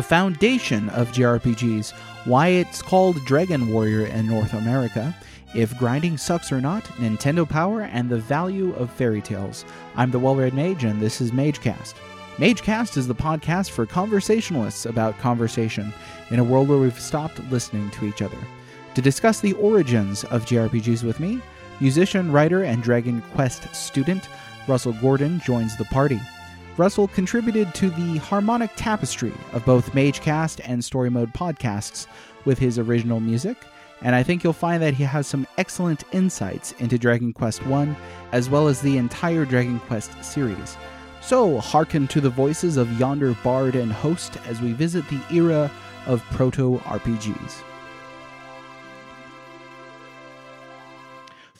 the foundation of JRPGs, why it's called Dragon Warrior in North America, if grinding sucks or not, Nintendo Power, and the value of fairy tales. I'm the Well-Red Mage, and this is MageCast. MageCast is the podcast for conversationalists about conversation in a world where we've stopped listening to each other. To discuss the origins of JRPGs with me, musician, writer, and Dragon Quest student Russell Gordon joins the party. Russell contributed to the harmonic tapestry of both MageCast and Story Mode podcasts with his original music, and I think you'll find that he has some excellent insights into Dragon Quest I, as well as the entire Dragon Quest series. So, hearken to the voices of yonder bard and host as we visit the era of proto RPGs.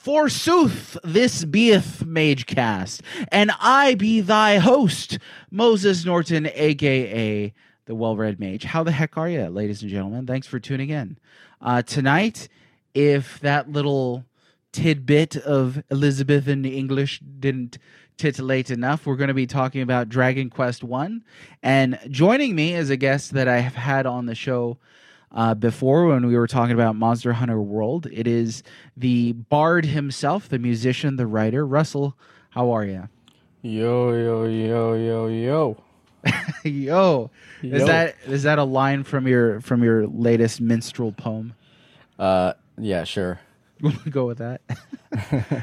Forsooth, this beeth Magecast, and I be thy host, Moses Norton, aka the Well-Red Mage. How the heck are you, ladies and gentlemen? Thanks for tuning in. Uh, tonight, if that little tidbit of Elizabethan English didn't titillate enough, we're going to be talking about Dragon Quest One, and joining me is a guest that I have had on the show uh, before when we were talking about Monster Hunter World. It is the bard himself, the musician, the writer. Russell, how are you? Yo yo yo yo yo. Yo, is Yo. that is that a line from your from your latest minstrel poem? Uh, yeah, sure. We'll go with that.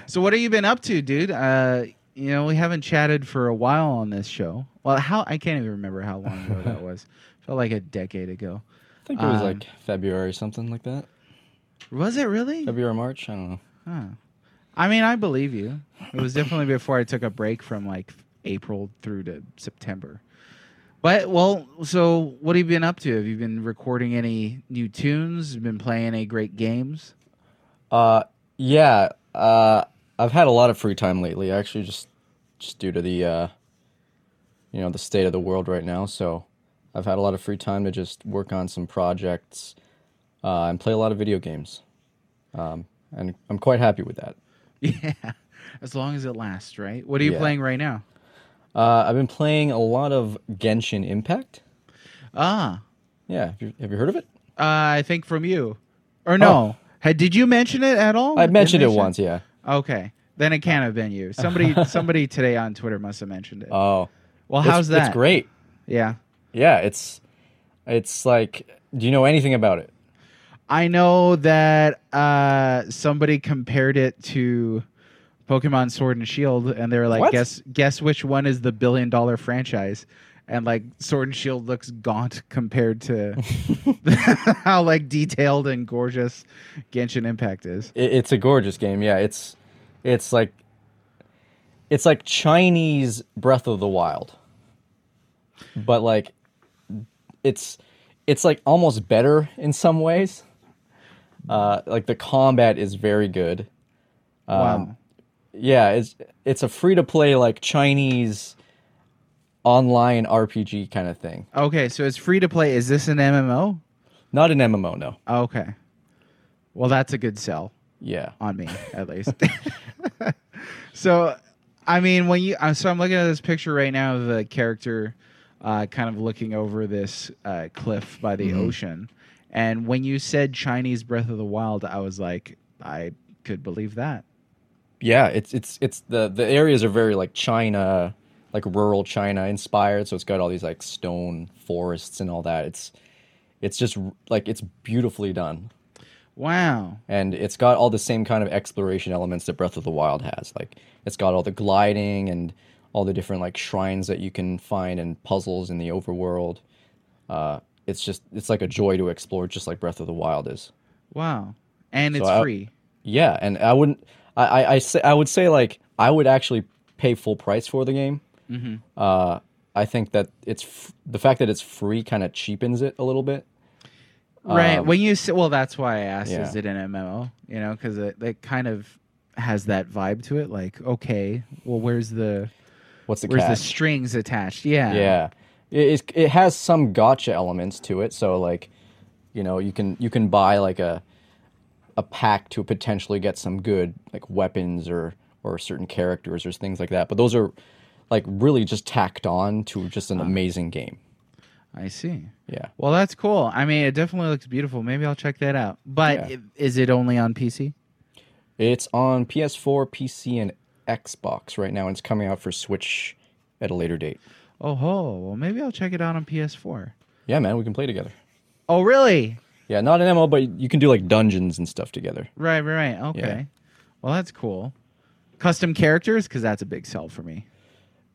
so, what have you been up to, dude? Uh, you know, we haven't chatted for a while on this show. Well, how I can't even remember how long ago that was. Felt like a decade ago. I think it was Um, like February, something like that. Was it really? February, March. I don't know. Huh. I mean, I believe you. It was definitely before I took a break from like April through to September. But well, so what have you been up to? Have you been recording any new tunes? Been playing any great games? Uh, yeah. Uh, I've had a lot of free time lately. Actually, just just due to the uh, you know, the state of the world right now. So, I've had a lot of free time to just work on some projects uh, and play a lot of video games. Um, and I'm quite happy with that. Yeah, as long as it lasts, right? What are you Yeah. playing right now? Uh, I've been playing a lot of Genshin Impact. Ah, Yeah, have you, have you heard of it? uh, I think from you, or no? Had, did you mention it at all? I mentioned it once. Yeah. Okay, then it can't have been you. Somebody, somebody today on Twitter must have mentioned it. Oh, well, it's- how's that? It's great. Yeah. Yeah, it's it's like. Do you know anything about it? I know that uh, somebody compared it to Pokemon Sword and Shield, and they were like, What? "Guess guess which one is the billion dollar franchise?" And like Sword and Shield looks gaunt compared to how like detailed and gorgeous Genshin Impact is. it? It's a gorgeous game. Yeah, it's it's like it's like Chinese Breath of the Wild, but like it's it's like almost better in some ways. Uh, like the combat is very good. Um, wow. Yeah, it's it's a free to play like Chinese online RPG kind of thing. Okay, so it's free to play. Is this an MMO? Not an MMO, no. Okay. Well, that's a good sell. Yeah. on me at least. so, I mean, when you uh, so I'm looking at this picture right now of the character uh, kind of looking over this uh, cliff by the ocean, and when you said Chinese Breath of the Wild, I was like, I could believe that. Yeah, it's it's it's the the areas are very like China, like rural China inspired. So it's got all these like stone forests and all that. It's it's just like it's beautifully done, Wow. and it's got all the same kind of exploration elements that Breath of the Wild has. Like it's got all the gliding and all the different like shrines that you can find and puzzles in the overworld. Uh, it's just it's like a joy to explore, just like Breath of the Wild is. Wow. And it's I- free. Yeah, and I wouldn't. I, I, I say I would say like I would actually pay full price for the game. Mm-hmm. Uh, I think that it's f- the fact that it's free kind of cheapens it a little bit. Right. Um, when you say, well, that's why I asked, yeah. is it an MMO? You know, because it, it kind of has that vibe to it. Like, okay, well, where's the What's the where's the strings attached? Yeah. yeah, it, it's- it has some gotcha elements to it. So like, you know, you can you can buy like a a pack to potentially get some good like weapons or or certain characters or things like that. But those are like really just tacked on to just an ah. amazing game. I see. Yeah. Well, that's cool. I mean, it definitely looks beautiful. Maybe I'll check that out. But Yeah. is it only on PC? It's on PS4, PC, and Xbox right now, and it's coming out for Switch at a later date. Oh, ho. Well, maybe I'll check it out on PS4. Yeah, man, we can play together. Oh, really? Yeah, not an MMO, but you can do like dungeons and stuff together. Right, right, right. Okay. Well, that's cool. Custom characters, because that's a big sell for me.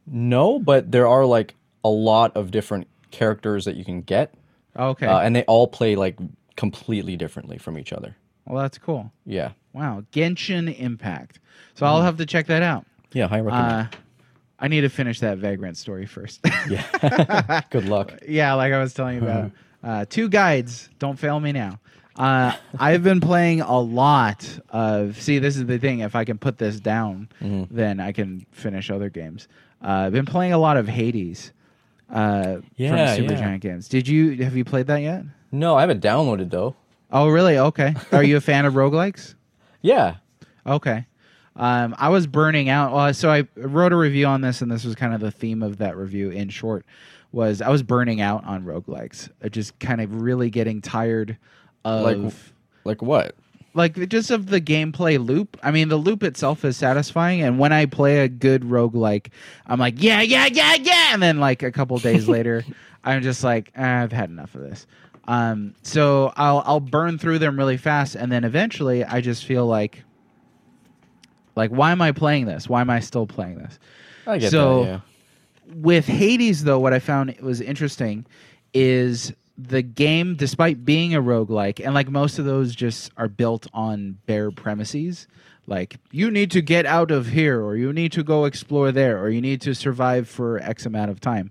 No, but there are like a lot of different characters that you can get, Okay. uh, and they all play like completely differently from each other. Well, that's cool. Yeah, Wow. Genshin Impact. So I'll have to check that out. yeah, high recommend. Uh, I need to finish that Vagrant story first. yeah, good luck. yeah, like I was telling you about. Uh, two guides. Don't fail me now. Uh, I've been playing a lot of. See, this is the thing. If I can put this down, Mm-hmm. then I can finish other games. Uh, I've been playing a lot of Hades uh, Yeah, from Supergiant yeah. Games. Did you have you played that yet? No, I haven't downloaded though. Oh, really? Okay. Are you a fan of roguelikes? Yeah, Okay. Um, I was burning out. Well, so I wrote a review on this, and this was kind of the theme of that review. In short, was I was burning out on roguelikes, uh, just kind of really getting tired of Like- like, what? like just of the gameplay loop. I mean, the loop itself is satisfying, and when I play a good roguelike, I'm like, yeah, yeah, yeah, yeah, and then like a couple days later, I'm just like, "Ah, I've had enough of this. Um, so I'll I'll burn through them really fast, and then eventually, I just feel like, like, why am I playing this? Why am I still playing this? I get So- that. Yeah. with Hades though what I found was interesting is the game despite being a roguelike and like most of those just are built on bare premises like you need to get out of here or you need to go explore there or you need to survive for x amount of time.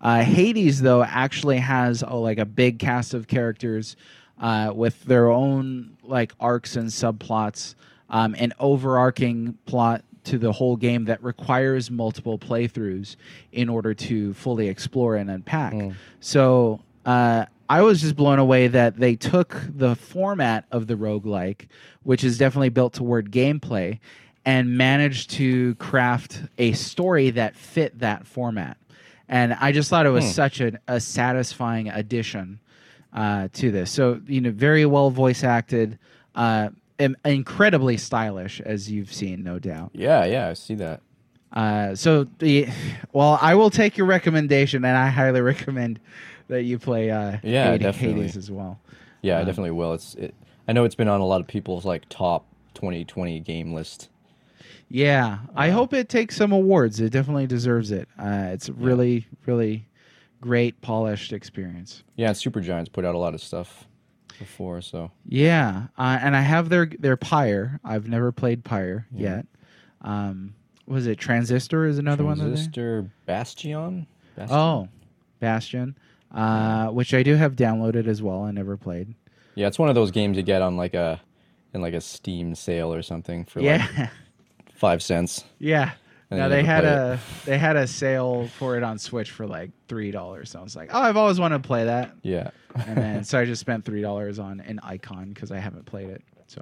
Uh, hades though actually has a, like a big cast of characters uh, with their own like arcs and subplots um, an overarching plot to the whole game that requires multiple playthroughs in order to fully explore and unpack. So uh, I was just blown away that they took the format of the roguelike, which is definitely built toward gameplay, and managed to craft a story that fit that format. And I just thought it was such a, a satisfying addition uh, to this. So you know, very well voice acted, uh, incredibly stylish, as you've seen, no doubt. Yeah, yeah, I see that. Uh, so the well, I will take your recommendation, and I highly recommend that you play uh, Yeah, Hades, definitely. Hades as well. Yeah, I definitely will. It's it, I know it's been on a lot of people's like top 2020 game list. Yeah, I hope it takes some awards. It definitely deserves it. Uh, it's a really, really great, polished experience. Yeah, Supergiant's put out a lot of stuff before, so Yeah, uh, and I have their their Pyre. I've never played Pyre yet. Um, was it Transistor? Is another one? that they- Transistor Bastion. Bastion? Oh, Bastion, uh, which I do have downloaded as well. I never played. yeah, it's one of those games you get on like a in like a Steam sale or something for like Yeah, five cents. yeah. And Now they had a they had a sale for it on Switch for like three dollars. So I was like, oh, I've always wanted to play that, Yeah, and then so I just spent three dollars on an icon because I haven't played it. So,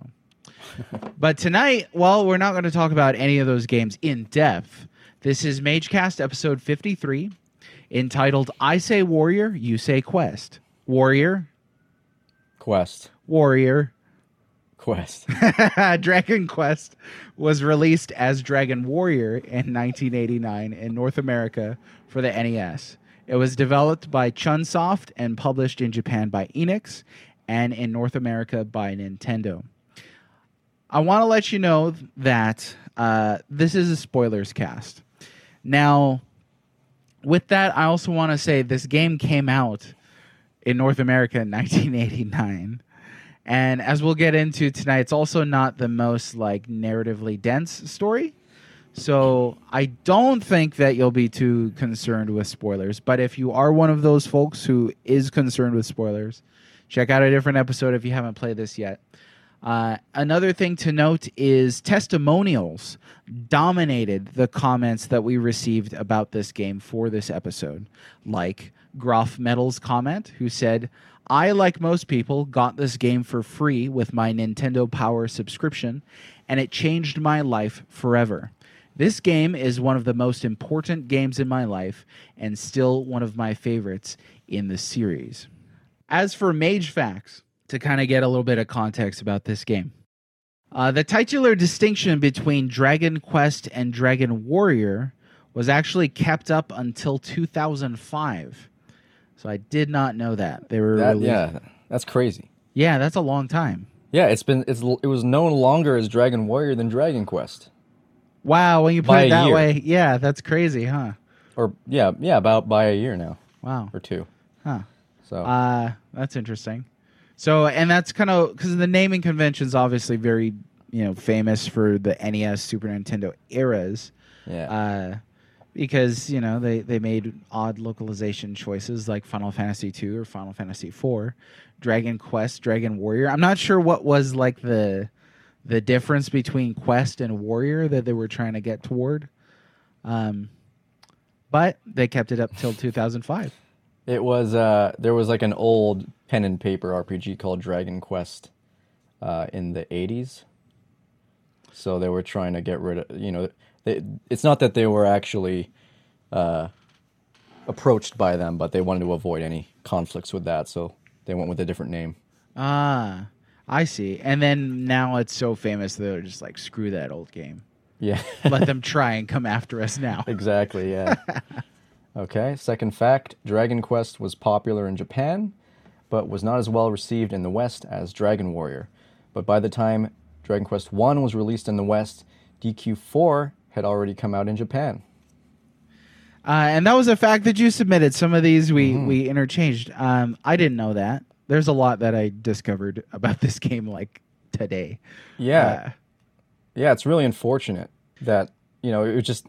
but tonight, well, we're not going to talk about any of those games in depth. This is MageCast episode fifty three, entitled "I Say Warrior, You Say Quest." Warrior, Quest, warrior. Quest. Dragon Quest was released as Dragon Warrior in 1989 in North America for the NES. It was developed by Chunsoft and published in Japan by Enix and in North America by Nintendo. I want to let you know that uh, this is a spoilers cast. Now, with that, I also want to say this game came out in North America in 1989. And as we'll get into tonight, it's also not the most like narratively dense story. So I don't think that you'll be too concerned with spoilers. But if you are one of those folks who is concerned with spoilers, check out a different episode if you haven't played this yet. Uh, another thing to note is testimonials dominated the comments that we received about this game for this episode. Like Groff Metal's comment, who said, I, like most people, got this game for free with my Nintendo Power subscription, and it changed my life forever. This game is one of the most important games in my life and still one of my favorites in the series. As for Mage Facts, to kind of get a little bit of context about this game, uh, the titular distinction between Dragon Quest and Dragon Warrior was actually kept up until 2005. So I did not know that. They were That, released- yeah, that's crazy. Yeah, that's a long time. Yeah, it's been it's it was known longer as Dragon Warrior than Dragon Quest. Wow, when you put By it that way, yeah, that's crazy, huh? Or yeah, yeah, about by a year now Wow. or two. Huh. So Uh, that's interesting. So, and that's kind of because the naming convention's obviously very, you know, famous for the NES, Super Nintendo eras. yeah, Uh, because you know they they made odd localization choices like Final Fantasy two or Final Fantasy four, Dragon Quest, Dragon Warrior. I'm not sure what was like the the difference between Quest and Warrior that they were trying to get toward. Um, but they kept it up till 2005. it was uh there was like an old pen and paper RPG called Dragon Quest uh, in the '80s. So they were trying to get rid of you know they, it's not that they were actually uh, approached by them, but they wanted to avoid any conflicts with that, so they went with a different name. Ah, I see. And then now it's so famous that they're just like screw that old game. Yeah. Let them try and come after us now. Exactly, yeah. okay, second fact Dragon Quest was popular in Japan, but was not as well received in the West as Dragon Warrior. But by the time Dragon Quest 1 was released in the West, DQ4 had already come out in Japan. Uh, and that was a fact that you submitted. Some of these we we interchanged. Um, I didn't know that. There's a lot that I discovered about this game like today. Yeah. Uh, Yeah, it's really unfortunate that, you know, it was just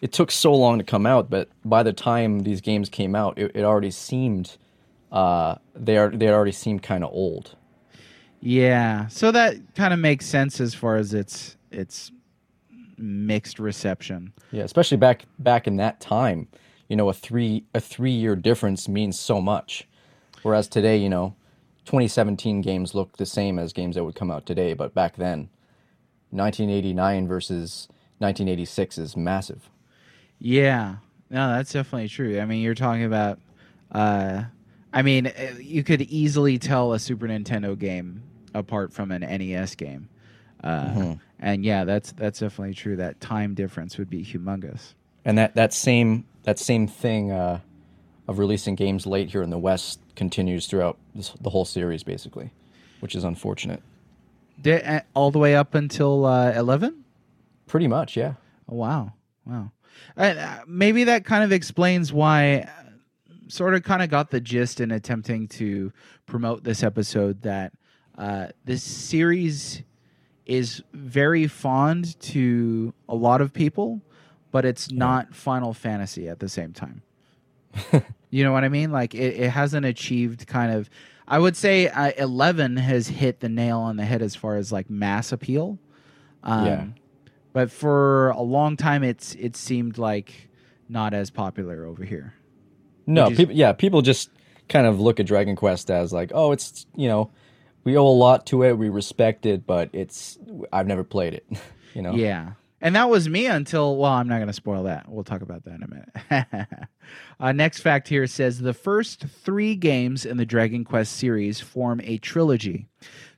it took so long to come out, but by the time these games came out, it, it already seemed uh they are they already seem kind of old. yeah. So that kind of makes sense as far as its its mixed reception. Yeah, especially back back in that time, you know, a three a three year difference means so much. Whereas today, you know, 2017 games look the same as games that would come out today, but back then, 1989 versus 1986 is massive. Yeah, no, that's definitely true. I mean, you're talking about. Uh, I mean, uh, you could easily tell a Super Nintendo game apart from an NES game, uh, and yeah, that's that's definitely true. That time difference would be humongous. And that that same that same thing uh, of releasing games late here in the West continues throughout this, the whole series, basically, which is unfortunate. Did, uh, all the way up until uh, eleven. Pretty much, yeah. Oh, wow, wow. Uh, maybe that kind of explains why. Sort of, kind of got the gist in attempting to promote this episode that uh, this series is very fond to a lot of people, but it's not Final Fantasy at the same time. you know what I mean? Like it, it hasn't achieved kind of. I would say uh, eleven has hit the nail on the head as far as like mass appeal. Um, Yeah. But for a long time, it's it seemed like not as popular over here. No, people. Yeah, people just kind of look at Dragon Quest as like, oh, it's you know, we owe a lot to it, we respect it, but it's I've never played it. you know. Yeah. And that was me until, well, I'm not going to spoil that. We'll talk about that in a minute. uh, next fact here says the first three games in the Dragon Quest series form a trilogy.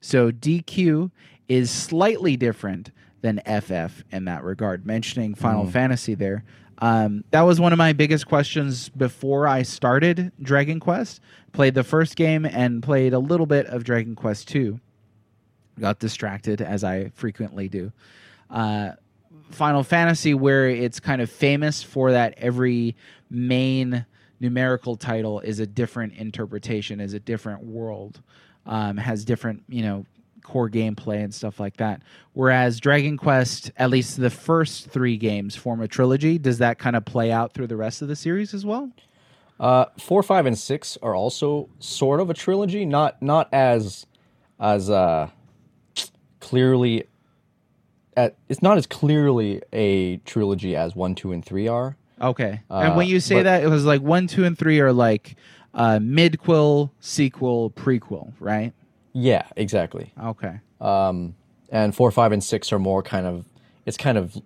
So DQ is slightly different than FF in that regard, mentioning Final Fantasy there. Um, that was one of my biggest questions before I started Dragon Quest. Played the first game and played a little bit of Dragon Quest 2 got distracted as I frequently do. Uh, Final Fantasy, where it's kind of famous for that every main numerical title is a different interpretation, is a different world, um, has different, you know, core gameplay and stuff like that. Whereas Dragon Quest, at least the first three games, form a trilogy. Does that kind of play out through the rest of the series as well? Uh, four, five, and six are also sort of a trilogy, not not as as uh clearly. At, it's not as clearly a trilogy as one, two, and three are. Okay. and when Uh, you say but- that, it was like one, two, and three are like uh, midquel, sequel, prequel, right? Yeah, exactly. Okay. Um, and four, five, and six are more kind of. It's kind of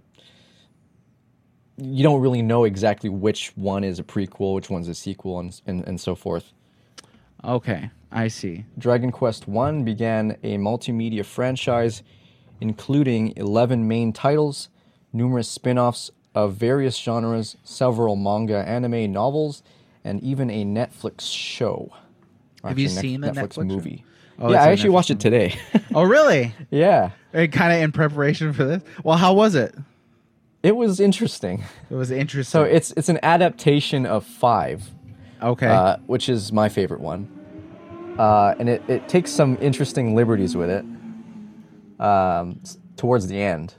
you don't really know exactly which one is a prequel, which one's a sequel, and and, and so forth. Okay, I see. Dragon Quest One began a multimedia franchise, including eleven main titles, numerous spin-offs of various genres, several manga, anime, novels, and even a Netflix show. Have you Actually, seen the Netflix show? movie? Oh, yeah, it's I a actually watched it today. Oh, really? yeah, kind of in preparation for this. Well, how was it? it was interesting. It was interesting. So it's it's an adaptation of Five, okay. uh, which is my favorite one, uh, and it, it takes some interesting liberties with it um, towards the end,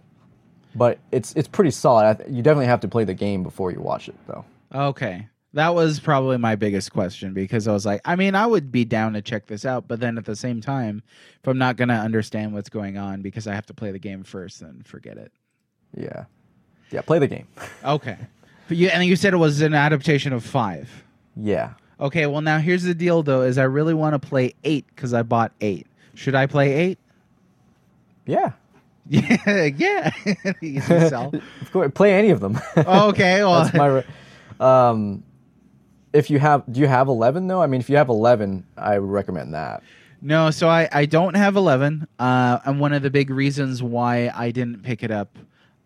but it's it's pretty solid. I th- you definitely have to play the game before you watch it, though. Okay. That was probably my biggest question because I was like, I mean, I would be down to check this out, but then at the same time, if I'm not going to understand what's going on because I have to play the game first, then forget it. Yeah, yeah. Play the game. Okay. But you and you said it was an adaptation of 5. yeah. Okay, well now here's the deal though is I really want to play 8 cuz I bought 8. Should I play 8? Yeah. Yeah, yeah. Of course, play any of them. okay, well That's my. Re- um, if you have, do you have eleven though? I mean, if you have eleven, I would recommend that. No, so I, I don't have 11. Uh, and one of the big reasons why I didn't pick it up,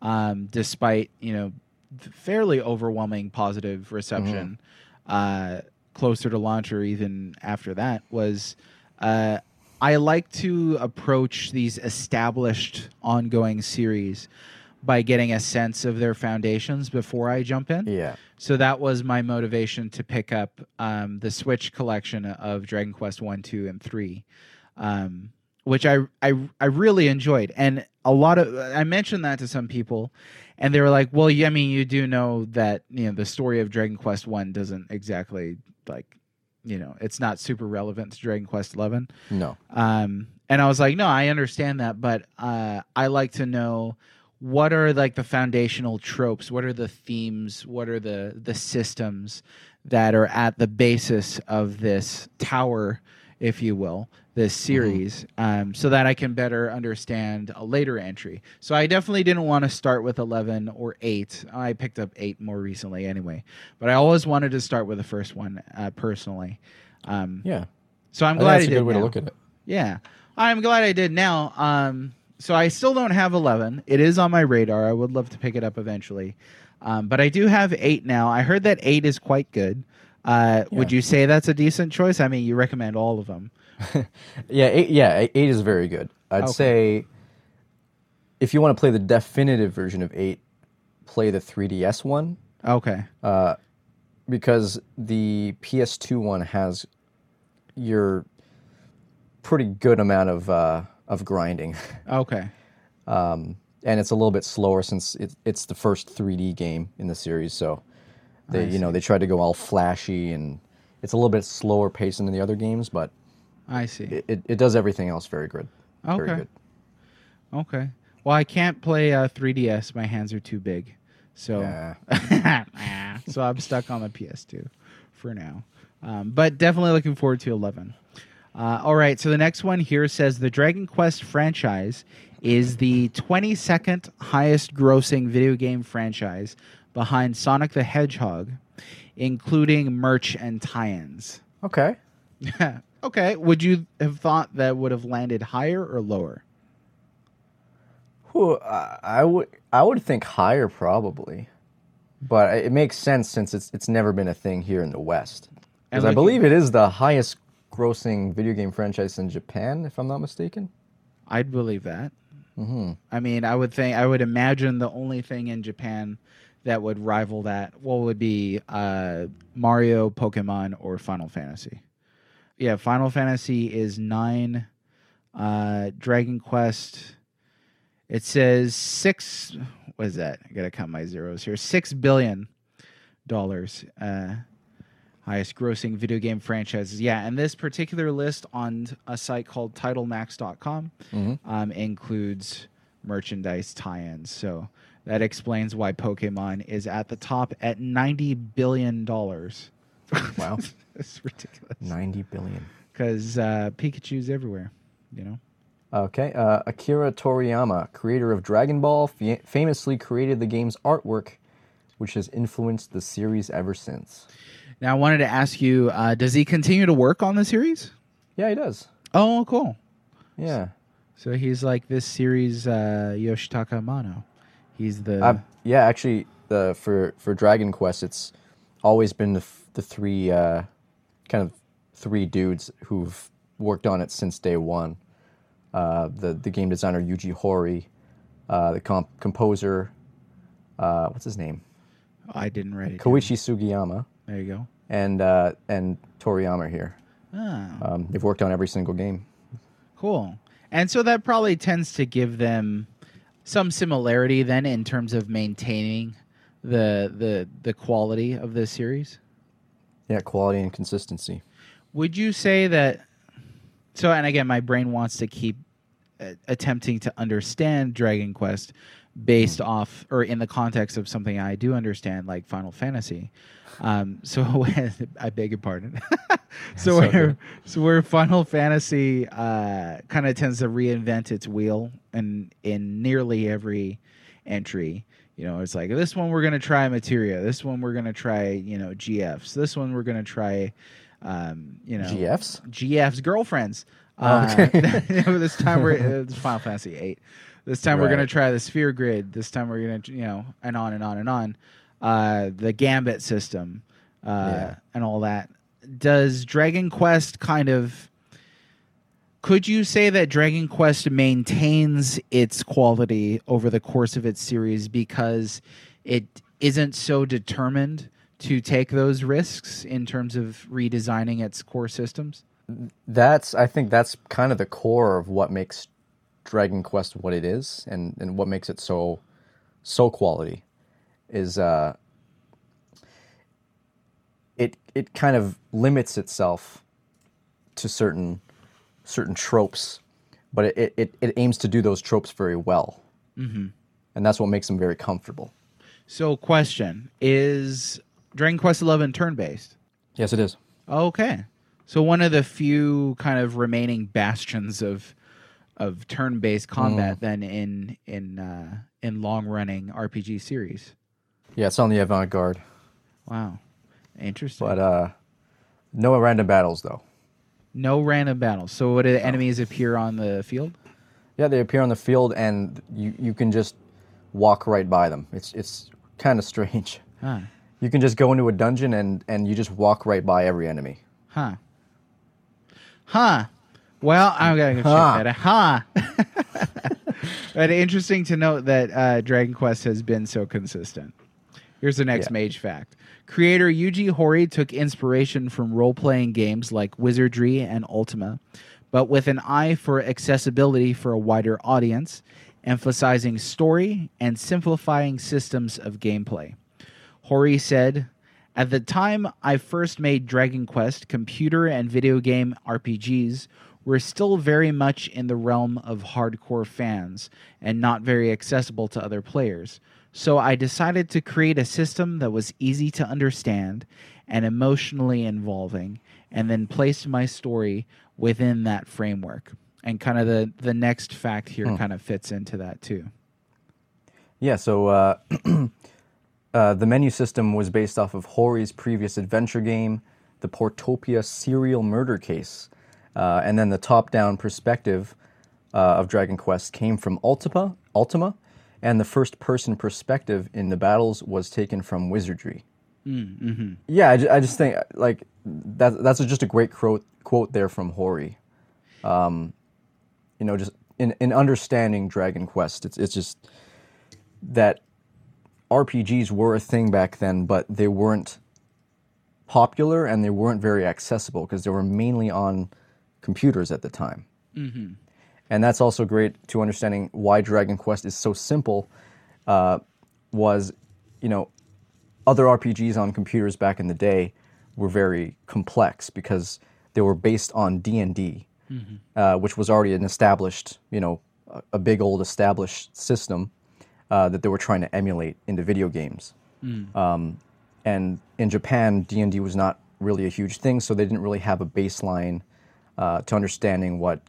um, despite, you know, fairly overwhelming positive reception uh, closer to launch or even after that, was uh, I like to approach these established ongoing series by getting a sense of their foundations before I jump in. Yeah. So that was my motivation to pick up um, the Switch collection of Dragon Quest One, Two, and Three, um, which I, I I really enjoyed. And a lot of I mentioned that to some people, and they were like, "Well, yeah, I mean, you do know that you know the story of Dragon Quest One doesn't exactly like, you know, it's not super relevant to Dragon Quest Eleven." No. Um, and I was like, no, I understand that, but uh, I like to know what are like the foundational tropes, what are the themes, what are the the systems that are at the basis of this tower, if you will, this series, um, so that I can better understand a later entry. So I definitely didn't want to start with eleven or eight. I picked up eight more recently, anyway, but I always wanted to start with the first one uh, personally. Um, Yeah. so I'm glad that's I a did good way to look at it. Yeah, I'm glad I did now. Um, so I still don't have 11. It is on my radar. I would love to pick it up eventually, um, but I do have eight now. I heard that eight is quite good. Uh, Would you say that's a decent choice? I mean, you recommend all of them. Yeah, eight, yeah, eight- eight is very good. I'd Okay. say if you want to play the definitive version of eight, play the 3DS one Okay. because the PS2 one has your pretty good amount of uh, of grinding, Okay. um, and it's a little bit slower since it, it's the first 3D game in the series. So they, I you know, they tried to go all flashy and it's a little bit slower pacing than the other games, but I see. it, it, it does everything else very good. Very Okay. good. Okay. Well, I can't play uh, 3DS. My hands are too big. So Yeah. so I'm stuck on the PS2 for now. Um, but definitely looking forward to 11. Uh, all right, so the next one here says the Dragon Quest franchise is the 22nd highest grossing video game franchise behind Sonic the Hedgehog, including merch and tie ins. Okay. okay, would you have thought that would have landed higher or lower? Whew, I I would I would think higher probably, but it makes sense since it's it's never been a thing here in the West. Because I believe it is the highest grossing video game franchise in Japan, if I'm not mistaken. I'd believe that. Mm-hmm. I mean, I would think, I would imagine the only thing in Japan that would rival that, what would be uh, Mario, Pokemon, or Final Fantasy. Yeah, Final Fantasy is nine. Uh, Dragon Quest, it says six. What is that? I gotta count my zeros here. Six billion dollars. Uh, highest grossing video game franchises. Yeah, and this particular list on a site called titlemax.com um, includes merchandise tie-ins. So that explains why Pokemon is at the top at 90 billion dollars. Wow. It's ridiculous. 90 billion. Cuz uh Pikachu's everywhere, you know. Okay. Uh, Akira Toriyama, creator of Dragon Ball, fa- famously created the game's artwork which has influenced the series ever since. Now, I wanted to ask you: uh, Does he continue to work on the series? Yeah, he does. Oh, cool. Yeah. So he's like this series uh, Yoshitaka Amano. He's the Uh, yeah, actually, the for for Dragon Quest, it's always been the f- the three uh, kind of three dudes who've worked on it since day one. Uh, the the game designer Yuji Horii, uh, the comp- composer, uh, what's his name, I didn't write it. down. Koichi Sugiyama, There you go. And uh, and Toriyama here. Oh, Um, they've worked on every single game. cool. And so that probably tends to give them some similarity then in terms of maintaining the the the quality of the series. Yeah, quality and consistency. Would you say that? So, and again, my brain wants to keep uh, attempting to understand Dragon Quest based off or in the context of something I do understand, like Final Fantasy. Um, so, I beg your pardon. so, So where good. so where Final Fantasy uh, kind of tends to reinvent its wheel, and in nearly every entry. You know, it's like this one we're gonna try materia. This one we're gonna try, you know, GFs. This one we're gonna try, um, you know, GFs. GF's girlfriends. Oh, Uh, this time we're uh, it's Final Fantasy eight. This time we're gonna try the sphere grid. This time we're gonna you know and on and on and on. Uh, the Gambit system uh, Yeah. and all that. Does Dragon Quest kind of? Could you say that Dragon Quest maintains its quality over the course of its series because it isn't so determined to take those risks in terms of redesigning its core systems? that's I think that's kind of the core of what makes Dragon Quest what it is and, and what makes it so so quality is uh it it kind of limits itself to certain certain tropes but it, it, it aims to do those tropes very well mm-hmm. and that's what makes them very comfortable So, question is Dragon Quest Eleven turn based? yes it is Okay, so one of the few kind of remaining bastions of of turn based combat then in in uh, in long running RPG series. Yeah it's on the avant-garde Wow, interesting. but uh no random battles though no random battles. So, what do the enemies appear on the field? Yeah, they appear on the field, and you, you can just walk right by them. It's it's kind of strange. Huh. You can just go into a dungeon and and you just walk right by every enemy. Huh. Huh. Well, I'm gonna go check Huh. that out. Huh. but interesting to note that uh, Dragon Quest has been so consistent. Here's the next Yeah. mage fact. Creator Yuji Horii took inspiration from role playing games like Wizardry and Ultima, but with an eye for accessibility for a wider audience, emphasizing story and simplifying systems of gameplay. Horii said, At the time I first made Dragon Quest, computer and video game RPGs were still very much in the realm of hardcore fans and not very accessible to other players. So I decided to create a system that was easy to understand and emotionally involving, and then placed my story within that framework. And kind of the, the next fact here kind of fits into that too. Yeah, so uh, uh, the menu system was based off of Horii's previous adventure game, the Portopia serial murder case, uh, and then the top-down perspective uh, of Dragon Quest came from Ultima, Ultima, and the first-person perspective in the battles was taken from Wizardry. Yeah, I, I just think like that that's just a great quote quote there from Horii. Um, you know, just in, in understanding Dragon Quest, it's it's just that RPGs were a thing back then, but they weren't popular and they weren't very accessible because they were mainly on computers at the time. Mm-hmm. And that's also great to understanding why Dragon Quest is so simple. Uh, was, you know, other RPGs on computers back in the day were very complex because they were based on D and D, uh, which was already an established, you know, a, a big old established system uh, that they were trying to emulate into video games. Um, and in Japan, D and D was not really a huge thing, so they didn't really have a baseline uh, to understanding what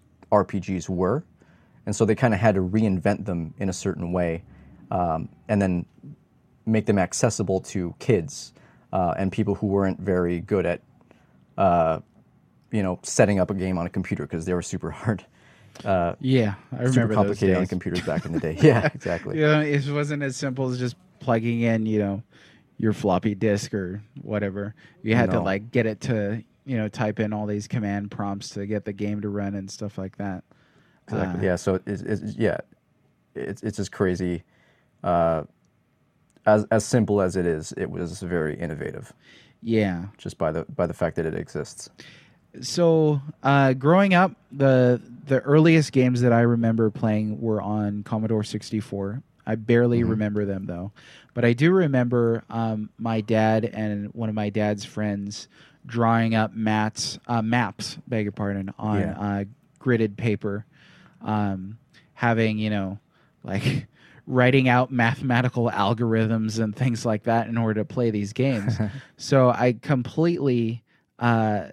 RPGs were, and so they kind of had to reinvent them in a certain way, um, and then make them accessible to kids uh, and people who weren't very good at, uh, you know, setting up a game on a computer because they were super hard, Yeah, I remember super complicated on computers back in the day. Yeah, exactly. Yeah, it wasn't as simple as just plugging in, you know, your floppy disk or whatever. You had to like get it to, you know, type in all these command prompts to get the game to run and stuff like that. Exactly. Uh, yeah. So it's, it's yeah, it's it's just crazy. Uh, as as simple as it is, it was very innovative Yeah. just by the by the fact that it exists. So, uh, growing up, the the earliest games that I remember playing were on Commodore 64. I barely Mm-hmm. remember them though, but I do remember um, my dad and one of my dad's friends drawing up mats, uh, maps, beg your pardon, on Yeah. uh, gridded paper, um, having you know, like writing out mathematical algorithms and things like that in order to play these games. so I completely. Uh,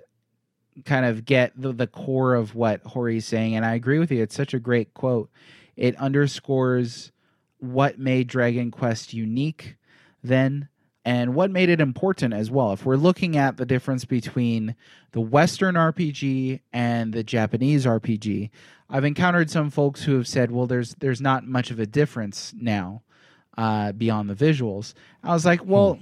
kind of get the, the core of what Horii's saying. And I agree with you. It's such a great quote. It underscores what made Dragon Quest unique then and what made it important as well. If we're looking at the difference between the Western RPG and the Japanese RPG, I've encountered some folks who have said, well, there's there's not much of a difference now uh, beyond the visuals. I was like, well,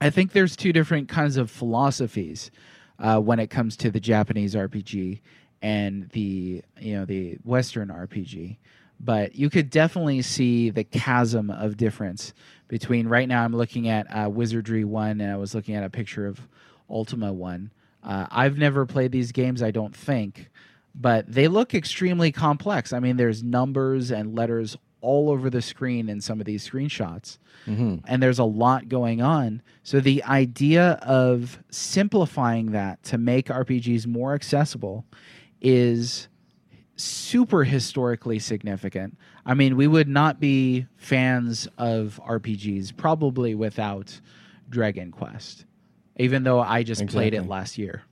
I think there's two different kinds of philosophies uh, when it comes to the Japanese RPG and the you know the Western RPG. But you could definitely see the chasm of difference between right now. I'm looking at uh, Wizardry One, and I was looking at a picture of Ultima One. Uh, I've never played these games, I don't think, but they look extremely complex. I mean, there's numbers and letters all over the screen in some of these screenshots and there's a lot going on. So the idea of simplifying that to make RPGs more accessible is super historically significant. I mean, we would not be fans of RPGs probably without Dragon Quest, even though I just played it last year.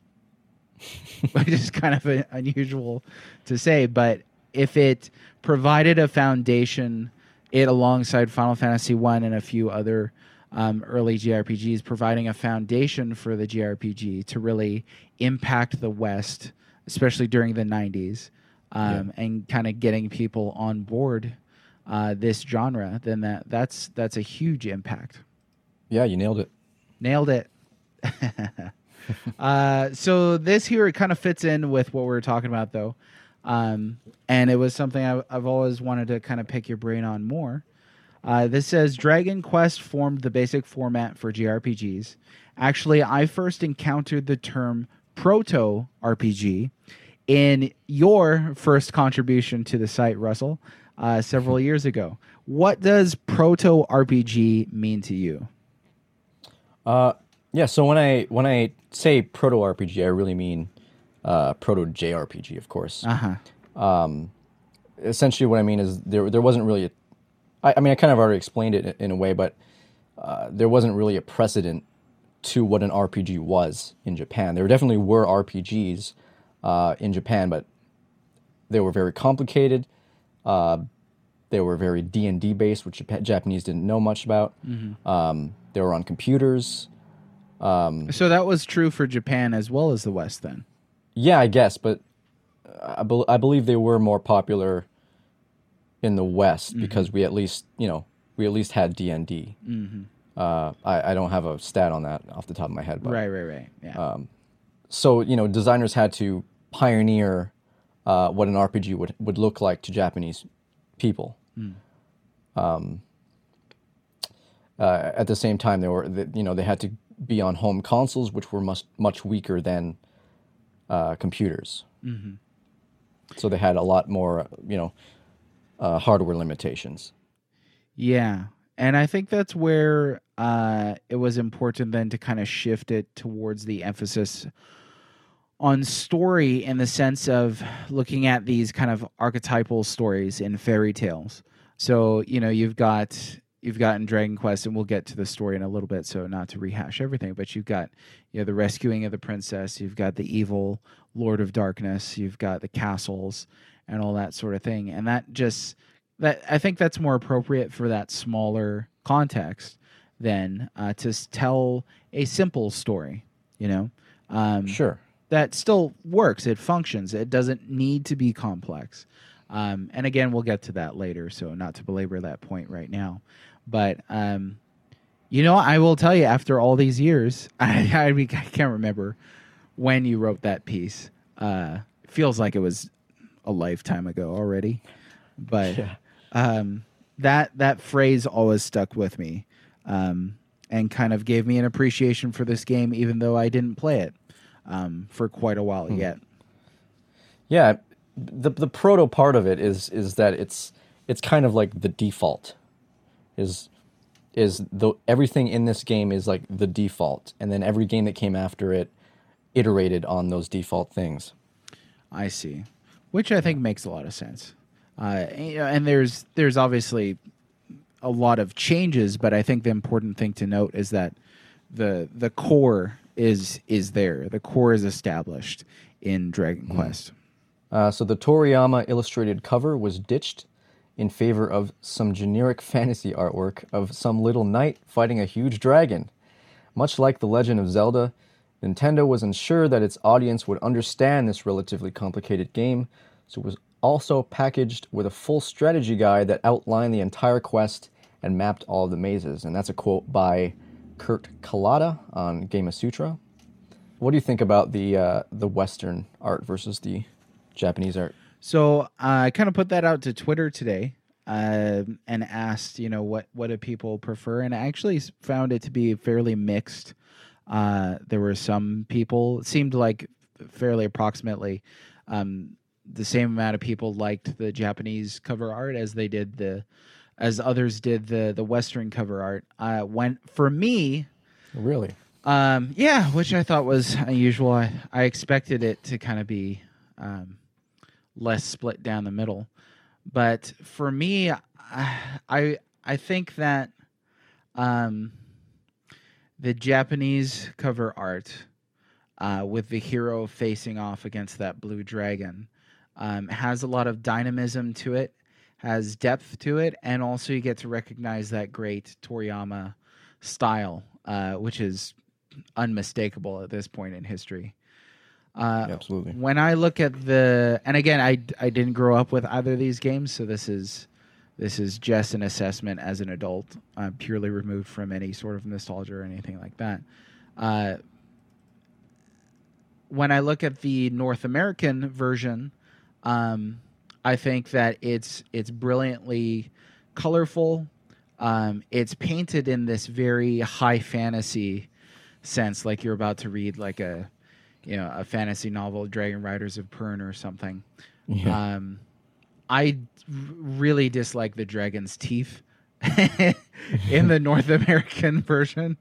Which is kind of a, unusual to say, but if it provided a foundation, it alongside Final Fantasy One and a few other um, early JRPGs, providing a foundation for the JRPG to really impact the West, especially during the '90s, um, and kind of getting people on board uh, this genre, then that that's that's a huge impact. Yeah, you nailed it. Nailed it. uh, so this here kind of fits in with what we were talking about, though, um, and it was something I, I've always wanted to kind of pick your brain on more. Uh, this says Dragon Quest formed the basic format for JRPGs. Actually, I first encountered the term proto RPG in your first contribution to the site, Russell, uh, several years ago. What does proto RPG mean to you? Uh, yeah. So when I when I say proto RPG, I really mean uh, proto JRPG, of course. Uh huh. Essentially, what I mean is there there wasn't really a. I, I mean, I kind of already explained it in, in a way, but uh, there wasn't really a precedent to what an RPG was in Japan. There definitely were RPGs uh, in Japan, but they were very complicated. Uh, they were very D and D based, which Jap- Japanese didn't know much about. Um, they were on computers. So that was true for Japan as well as the West, then. Yeah, I guess, but I, bel I believe they were more popular in the West Mm-hmm. because we at least, you know, we at least had D and D. Mm-hmm. Uh, I, I don't have a stat on that off the top of my head, but Right, right, right. Yeah. so you know, designers had to pioneer uh, what an RPG would would look like to Japanese people. Um, uh, at the same time, they were you know they had to be on home consoles, which were much much weaker than uh, computers. So they had a lot more you know uh, hardware limitations. yeah. And I think that's where uh, it was important then to kind of shift it towards the emphasis on story in the sense of looking at these kind of archetypal stories in fairy tales. So, you know, you've got you've got in Dragon Quest and we'll get to the story in a little bit so not to rehash everything, but you've got you know the rescuing of the princess, you've got the evil lord of darkness, you've got the castles and all that sort of thing. And that just that I think that's more appropriate for that smaller context than uh, to tell a simple story. You know, um, Sure. That still works. It functions. It doesn't need to be complex. Um, and again, we'll get to that later, so not to belabor that point right now. But um, you know, I will tell you, after all these years, I, I, I can't remember when you wrote that piece. Uh, feels like it was a lifetime ago already, but Yeah. um, that that phrase always stuck with me, um, and kind of gave me an appreciation for this game, even though I didn't play it um, for quite a while yet. Yeah, the the proto part of it is is that it's it's kind of like the default. Is is the everything in this game is like the default, and then every game that came after it iterated on those default things. I see, which I think makes a lot of sense. Uh, you know, and there's there's obviously a lot of changes, but I think the important thing to note is that the the core is is there. The core is established in Dragon Quest. Uh, so the Toriyama illustrated cover was ditched in favor of some generic fantasy artwork of some little knight fighting a huge dragon. Much like The Legend of Zelda, Nintendo was unsure that its audience would understand this relatively complicated game, so it was also packaged with a full strategy guide that outlined the entire quest and mapped all the mazes. And that's a quote by Kurt Kalata on Gamasutra. What do you think about the uh, the Western art versus the Japanese art? So uh, I kind of put that out to Twitter today uh, and asked, you know, what what do people prefer, and I actually found it to be fairly mixed. Uh, there were some people it seemed like fairly approximately um, the same amount of people liked the Japanese cover art as they did the as others did the the Western cover art. Uh, when for me, Really? um, yeah, which I thought was unusual. I, I expected it to kind of be um, less split down the middle, but for me, I I, I think that um, the Japanese cover art uh, with the hero facing off against that blue dragon um, has a lot of dynamism to it, has depth to it, and also you get to recognize that great Toriyama style, uh, which is unmistakable at this point in history. Uh, Absolutely. when I look at the, and again, I I didn't grow up with either of these games, so this is this is just an assessment as an adult, uh, purely removed from any sort of nostalgia or anything like that. Uh, when I look at the North American version, um, I think that it's it's brilliantly colorful. Um, it's painted in this very high fantasy sense, like you're about to read like a you know a fantasy novel, Dragon Riders of Pern or something. Yeah. Um, I really dislike the dragon's teeth in the North American version.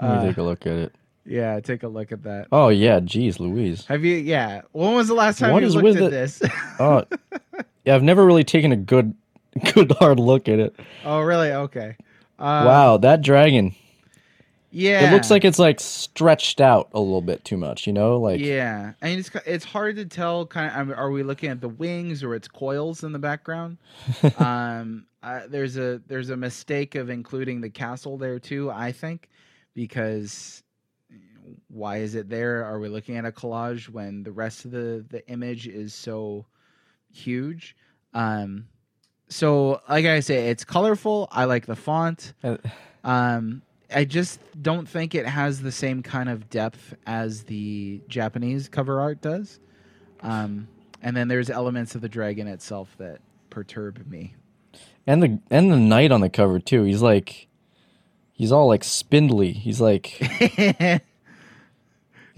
Let me Uh, take a look at it. Yeah, take a look at that. Oh yeah, geez, Louise. Have you? Yeah. When was the last time What you looked at it? this? Oh, yeah. I've never really taken a good, good hard look at it. oh, really? Okay. Uh, wow, that dragon. Yeah. It looks like it's like stretched out a little bit too much. You know, like yeah, I mean it's it's hard to tell. Kind of, I mean, are we looking at the wings or its coils in the background? um, uh, there's a there's a mistake of including the castle there too. I think because why is it there? Are we looking at a collage when the rest of the the image is so huge? Um, so like I say, it's colorful. I like the font. Uh, Um, I just don't think it has the same kind of depth as the Japanese cover art does. Um, and then there's elements of the dragon itself that perturb me. and the and the knight on the cover too. He's like, he's all like spindly. He's like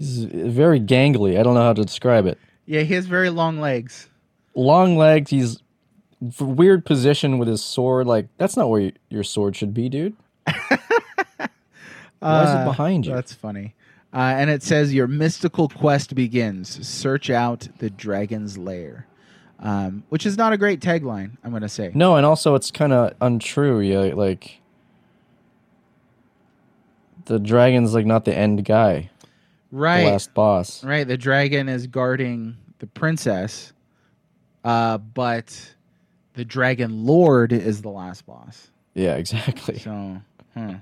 he's very gangly. I don't know how to describe it. yeah, he has very long legs. Long legs. He's weird position with his sword. Like that's not where your sword should be, dude. Why is it Uh, behind you? That's funny. Uh, and it says your mystical quest begins. Search out the dragon's lair, um, which is not a great tagline. I'm going to say. No, and also it's kind of untrue. Yeah, like the dragon's like not the end guy, right. the last boss. Right, the dragon is guarding the princess, uh, but the dragon lord is the last boss. Yeah, exactly. So Well,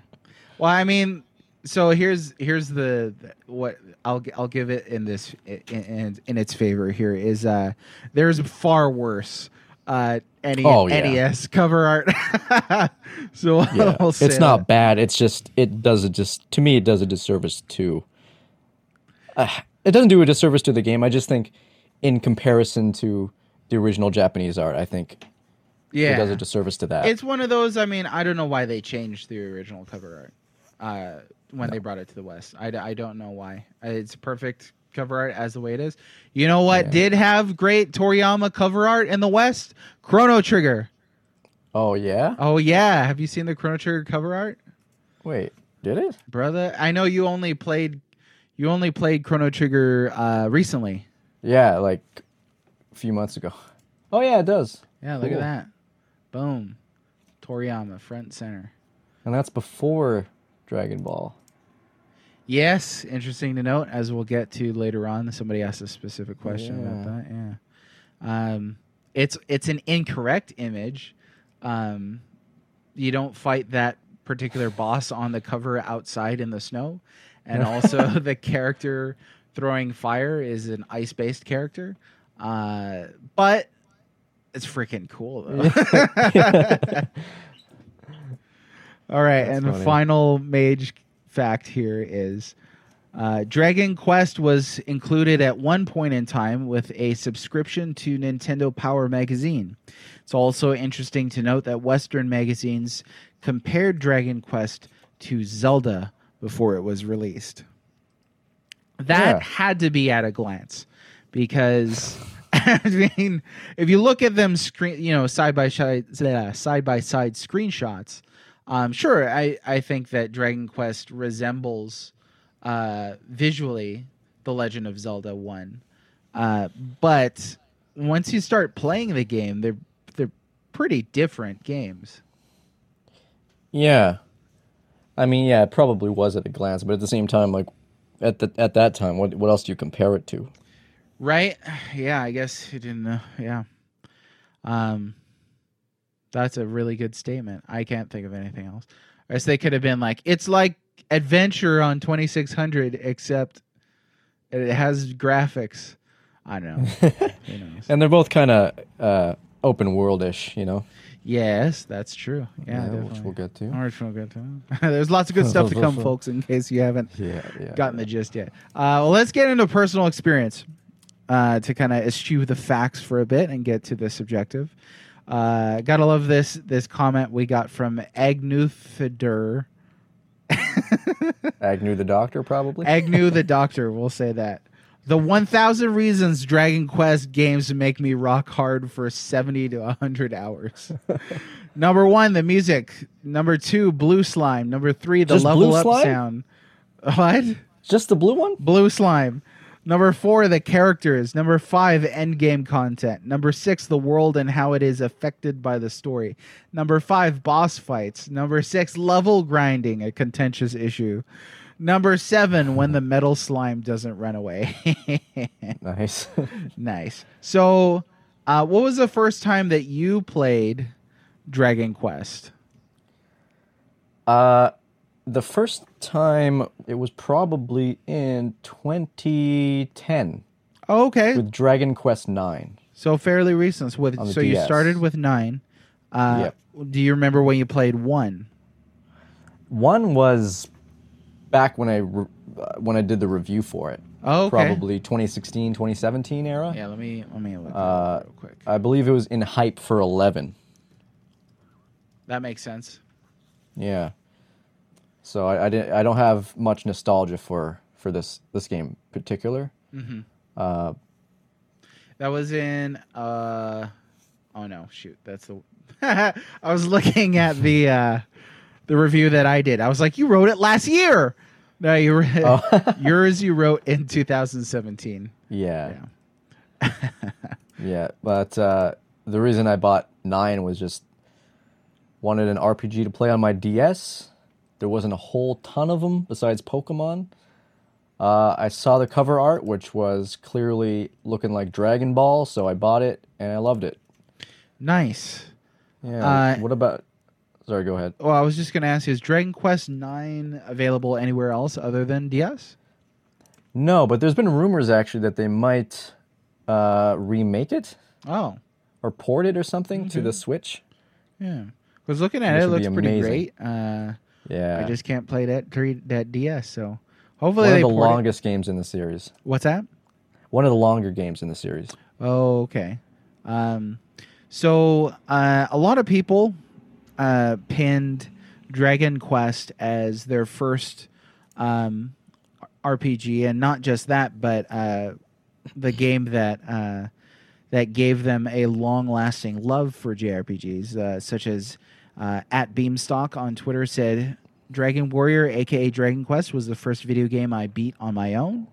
I mean, so here's here's the, the what I'll I'll give it in this in, in, in its favor here is uh there's far worse uh NE, Oh, yeah. NES cover art. so Yeah. It's not that. bad. It's just it does a just to me it does a disservice to. Uh, it doesn't do a disservice to the game. I just think, in comparison to the original Japanese art, I think yeah. it does a disservice to that. It's one of those. I mean, I don't know why they changed the original cover art uh, when they brought it to the West. I, I don't know why. Uh, It's perfect cover art as the way it is. You know what Yeah. did have great Toriyama cover art in the West? Chrono Trigger. oh yeah. Oh yeah, have you seen the Chrono Trigger cover art, Wait, did it? brother? I know you only played you only played Chrono Trigger uh, recently. Yeah, like a few months ago. Oh yeah, it does. Yeah, look Cool. at that. Boom. Toriyama front center. And that's before Dragon Ball. Yes, interesting to note, as we'll get to later on. Somebody asked a specific question about that. Yeah, um, it's it's an incorrect image. Um, you don't fight that particular boss on the cover outside in the snow, and also the character throwing fire is an ice-based character. Uh, but it's freaking cool though. All right, That's and the funny. final mage fact here is uh, Dragon Quest was included at one point in time with a subscription to Nintendo Power magazine. It's also interesting to note that Western magazines compared Dragon Quest to Zelda before it was released. That Yeah. had to be at a glance because I mean, if you look at them screen, you know, side by side, uh, side by side screenshots, um, sure, I I think that Dragon Quest resembles uh, visually the Legend of Zelda One, uh, but once you start playing the game, they're they're pretty different games. Yeah. I mean, yeah, it probably was at a glance, but at the same time, like at the at that time, what what else do you compare it to? Right? Yeah, I guess you didn't know. Yeah. Um, that's a really good statement. I can't think of anything else. I guess they could have been like, it's like Adventure on 2600, except it has graphics. I don't know. Who knows? And they're both kind of uh, open worldish, you know. Yes, that's true. Yeah, which we'll get to. Right, we'll get to. There's lots of good stuff to come, folks, in case you haven't Yeah, yeah. gotten the gist yet. Uh, well, let's get into personal experience uh, to kind of eschew the facts for a bit and get to the subjective. Uh, gotta love this this comment we got from Agnuthadur. Agnew the Doctor, probably. Agnew the Doctor, we'll say that. The 1000 reasons Dragon Quest games make me rock hard for 70 to 100 hours. Number one, the music. Number two, Blue Slime. Number three, the Just level Blue up Slime? sound. What? Just the blue one? Blue Slime. Number four, the characters. Number five, end game content. Number six, the world and how it is affected by the story. Number five, boss fights. Number six, level grinding, a contentious issue. Number seven, when the metal slime doesn't run away. Nice. nice. So, uh, what was the first time that you played Dragon Quest? uh, the first time it was probably in 2010 Oh, okay. with Dragon Quest Nine. So fairly recent. So, with, so you started with nine. Uh, Do you remember when you played one? One was back when I re- uh, when I did the review for it. Oh, okay. Probably 2016, 2017 era. Yeah, let me let me look Uh, real quick. I believe it was in hype for 11. That makes sense. Yeah. So I, I didn't. I don't have much nostalgia for for this this game in particular. That was in uh oh no, shoot. That's the I was looking at the uh the review that I did. I was like, "You wrote it last year." No, you were, Oh. yours you wrote in 2017. Yeah. Yeah. Yeah. But uh, the reason I bought nine was just wanted an RPG to play on my DS. There wasn't a whole ton of them besides Pokemon. Uh, I saw the cover art, which was clearly looking like Dragon Ball, so I bought it and I loved it. Nice. Yeah. Uh, what about? Sorry, go ahead. Well, I was just going to ask you: Is Dragon Quest Nine available anywhere else other than DS? No, but there's been rumors actually that they might uh, remake it Oh, or port it or something to the Switch. yeah. Because looking at Which it, it looks pretty great. Uh, Yeah, I just can't play that three that DS. So hopefully one of the port it. longest games in the series. What's that? One of the longer games in the series. Oh, okay. Um, so uh, a lot of people uh, pinned Dragon Quest as their first um, RPG, and not just that, but uh, the game that uh, that gave them a long-lasting love for JRPGs, uh, such as uh, at Beamstock on Twitter said, "Dragon Warrior, aka Dragon Quest, was the first video game I beat on my own,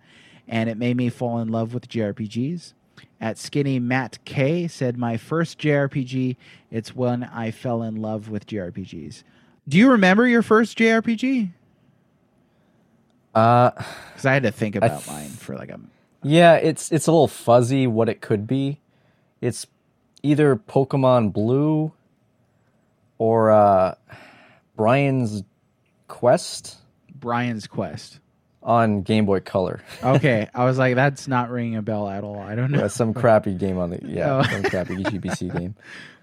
and it made me fall in love with JRPGs." At Skinny Matt K said, "My first JRPG. It's when I fell in love with JRPGs." Do you remember your first JRPG? Uh, Because I had to think about th- mine for like a. yeah, it's it's a little fuzzy what it could be. It's either Pokemon Blue or uh, Brian's Quest Brian's Quest. On Game Boy Color. Okay, I was like, that's not ringing a bell at all. I don't know. That's some crappy game on the yeah, some crappy GBC game.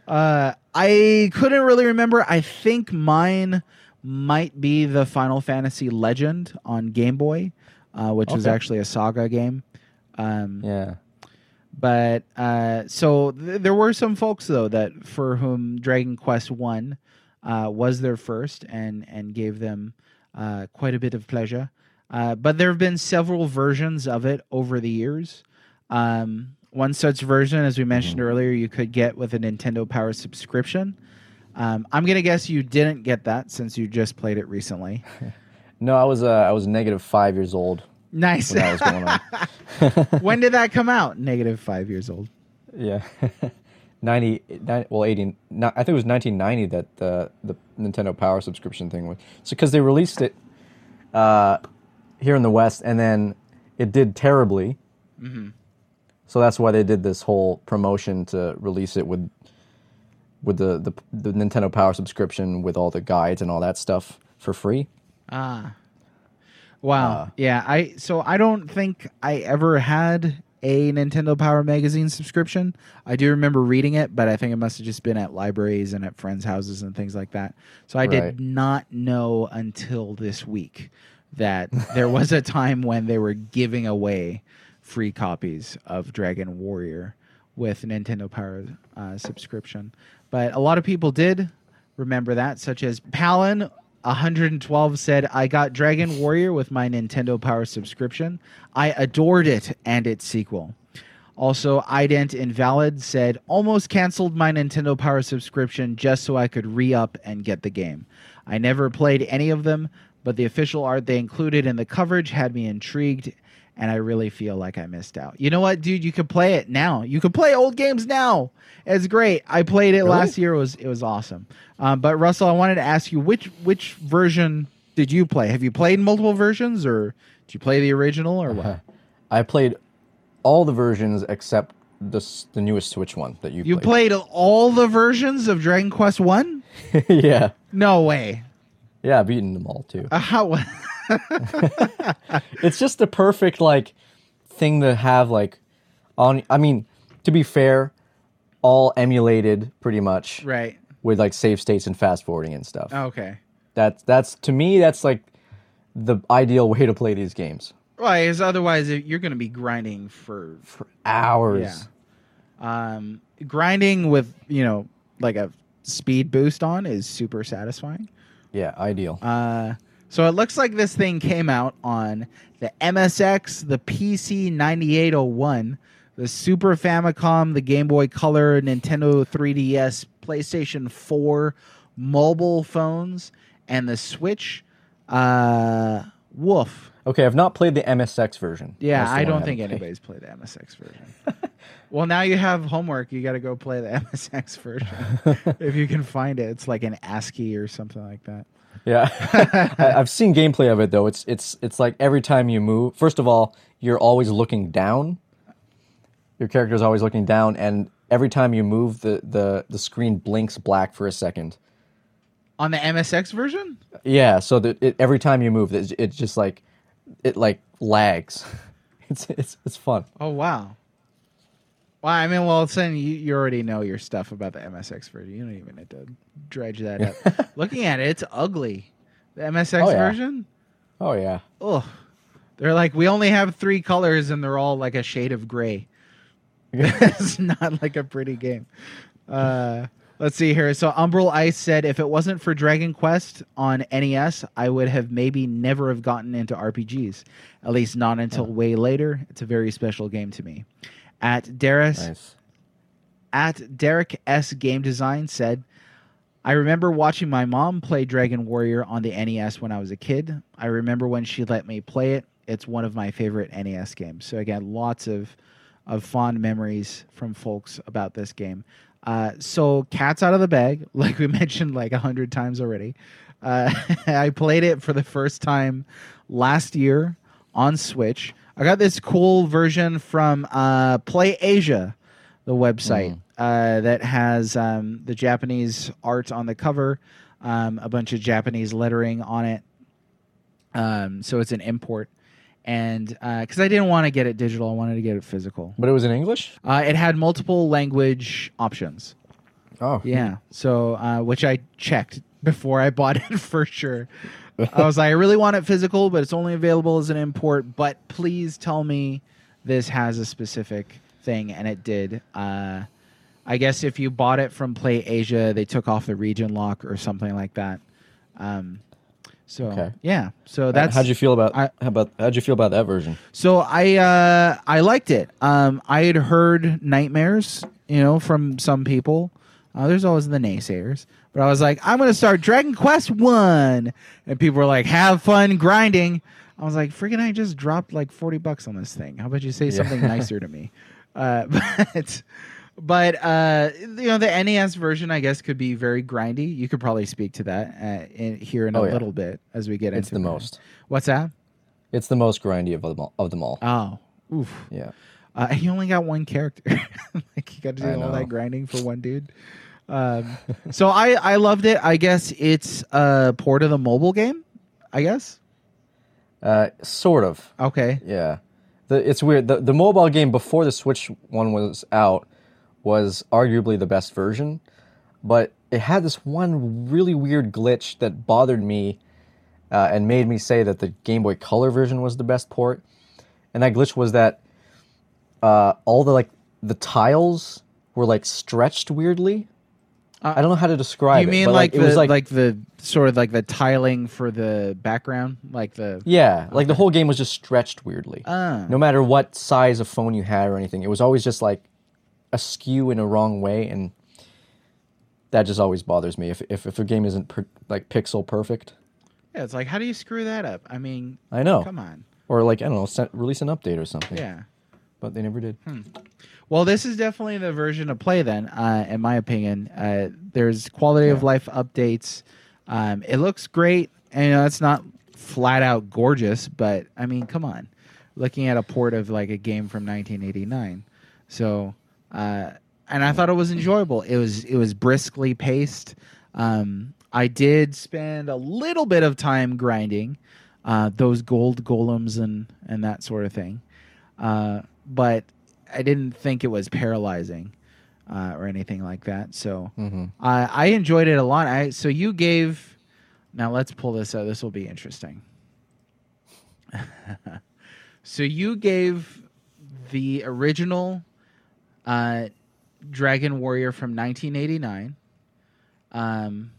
Uh, I couldn't really remember. I think mine might be the Final Fantasy Legend on Game Boy, uh, which was Okay. actually a saga game. Um, Yeah. but uh, so th- there were some folks though that for whom Dragon Quest One uh, was their first and and gave them uh, quite a bit of pleasure. Uh, but there have been several versions of it over the years. Um, one such version, as we mentioned earlier, you could get with a Nintendo Power subscription. Um, I'm gonna guess you didn't get that since you just played it recently. No, I was uh, I was negative five years old Nice. when that was going on. when did that come out? Negative five years old. Yeah. 90, 90 well 80 no, I think it was 1990 that the the Nintendo Power subscription thing was. So cuz they released it uh here in the West and then it did terribly. So that's why they did this whole promotion to release it with with the, the the Nintendo Power subscription with all the guides and all that stuff for free. Ah. Wow. Uh, yeah, I so I don't think I ever had a Nintendo Power magazine subscription. I do remember reading it, but I think it must have just been at libraries and at friends' houses and things like that. So I Right. did not know until this week that there was a time when they were giving away free copies of Dragon Warrior with Nintendo Power uh, subscription. But a lot of people did remember that, such as Palin 112 said, I got Dragon Warrior with my Nintendo Power subscription. I adored it and its sequel. Also, Ident Invalid said, almost canceled my Nintendo Power subscription just so I could re up and get the game. I never played any of them, but the official art they included in the coverage had me intrigued, and I really feel like I missed out. You know what, dude? You could play it now. You could play old games now. It's great. I played it Really? last year. It was it was awesome. Um, but Russell, I wanted to ask you which which version did you play? Have you played multiple versions, or did you play the original, or what? I played all the versions except the the newest Switch one that you You played. played all the versions of Dragon Quest One? yeah. No way. Yeah, I've beaten them all too. Uh, how? it's just the perfect like thing to have like on I mean, to be fair, all emulated pretty much right. with like save states and fast forwarding and stuff. Okay. That's that's to me that's like the ideal way to play these games. Well, because otherwise you're going to be grinding for for Hours. Yeah. um, grinding with you know like a speed boost on is super satisfying. Yeah, ideal. Uh, so it looks like this thing came out on the MSX, the PC 9801, the Super Famicom, the Game Boy Color, Nintendo 3DS, PlayStation 4, mobile phones, and the Switch. Uh, woof. Okay, I've not played the MSX version. Yeah, I don't haven't think anybody's played the MSX version. well, now you have homework. You got to go play the MSX version if you can find it. It's like an ASCII or something like that. Yeah, I- I've seen gameplay of it though. It's it's it's like every time you move. First of all, you're always looking down. Your character's always looking down, and every time you move, the the the screen blinks black for a second. On the MSX version? Yeah, so that it, every time you move, it, it just like it like lags. It's it's it's fun. Oh wow. Well, I mean, well, then you, you already know your stuff about the MSX version. You don't even need to dredge that up. Looking at it, it's ugly. The MSX Oh, yeah. version. Oh yeah. Oh, They're like, we only have three colors, and they're all like a shade of gray. it's not like a pretty game. Uh, let's see here. So Umbral Ice said, if it wasn't for Dragon Quest on NES, I would have maybe never have gotten into RPGs. At least not until oh. way later. It's a very special game to me. At Darius, Nice. at Derek S Game Design said, I remember watching my mom play Dragon Warrior on the NES when I was a kid. I remember when she let me play it. It's one of my favorite NES games. So again, lots of of fond memories from folks about this game. Uh, so cats out of the bag, like we mentioned like a hundred times already. Uh, I played it for the first time last year on Switch. I got this cool version from uh, Play Asia, the website uh, that has um, the Japanese art on the cover, um, a bunch of Japanese lettering on it. Um, so it's an import. And because I didn't want to get it digital, I wanted to get it physical. But it was in English. Uh, it had multiple language options. Oh Yeah. So, uh, which I checked before I bought it for sure. I was like, I really want it physical, but it's only available as an import. But please tell me this has a specific thing, and it did. Uh, I guess if you bought it from Play Asia, they took off the region lock or something like that. Um, so Okay. yeah, so that's how'd you feel about I- how about how'd you feel about that version? so I uh, I liked it. Um, I had heard nightmares, you know, from some people. Uh, there's always the naysayers, but I was like, I'm gonna start Dragon Quest One, and people were like, "Have fun grinding." I was like, "Freaking! I just dropped like forty bucks on this thing. How about you say something nicer to me?" Uh, but but uh, you know, the NES version, I guess, could be very grindy. You could probably speak to that uh, in, here in a Oh, yeah. little bit as we get It's into It's the most. What's that? It's the most grindy of them all. Of them all. Oh, oof. yeah. Uh, he only got one character. like you got to do all that grinding for one dude. Um, so I I loved it. I guess it's a port of the mobile game. I guess. Uh, sort of. Okay. Yeah. The, it's weird. The, the mobile game before the Switch one was out was arguably the best version, but it had this one really weird glitch that bothered me uh, and made me say that the Game Boy Color version was the best port. And that glitch was that uh, all the like the tiles were like stretched weirdly. I don't know how to describe you it. mean but, like, it the was like, like, the sort of like the tiling for the background, like the yeah, like the whole game was just stretched weirdly. Ah. no matter what size of phone you had or anything. It was always just like askew in a wrong way, and that just always bothers me. If if, if a game isn't per, like pixel perfect, yeah. It's like how do you screw that up? I mean, I know, come on. or like I don't know, set, release an update or something. Yeah. but they never did. Well, this is definitely the version to play. Then, uh, in my opinion, uh, there's quality of life updates. Um, it looks great, and you know it's not flat out gorgeous, but I mean, come on, looking at a port of like a game from 1989. So, uh, and I thought it was enjoyable. It was it was briskly paced. Um, I did spend a little bit of time grinding uh, those gold golems and and that sort of thing, uh, but I didn't think it was paralyzing uh, or anything like that. So Mhm. I I enjoyed it a lot. I so you gave. Now let's pull this out. This will be interesting. so you gave the original uh, Dragon Warrior from 1989 um,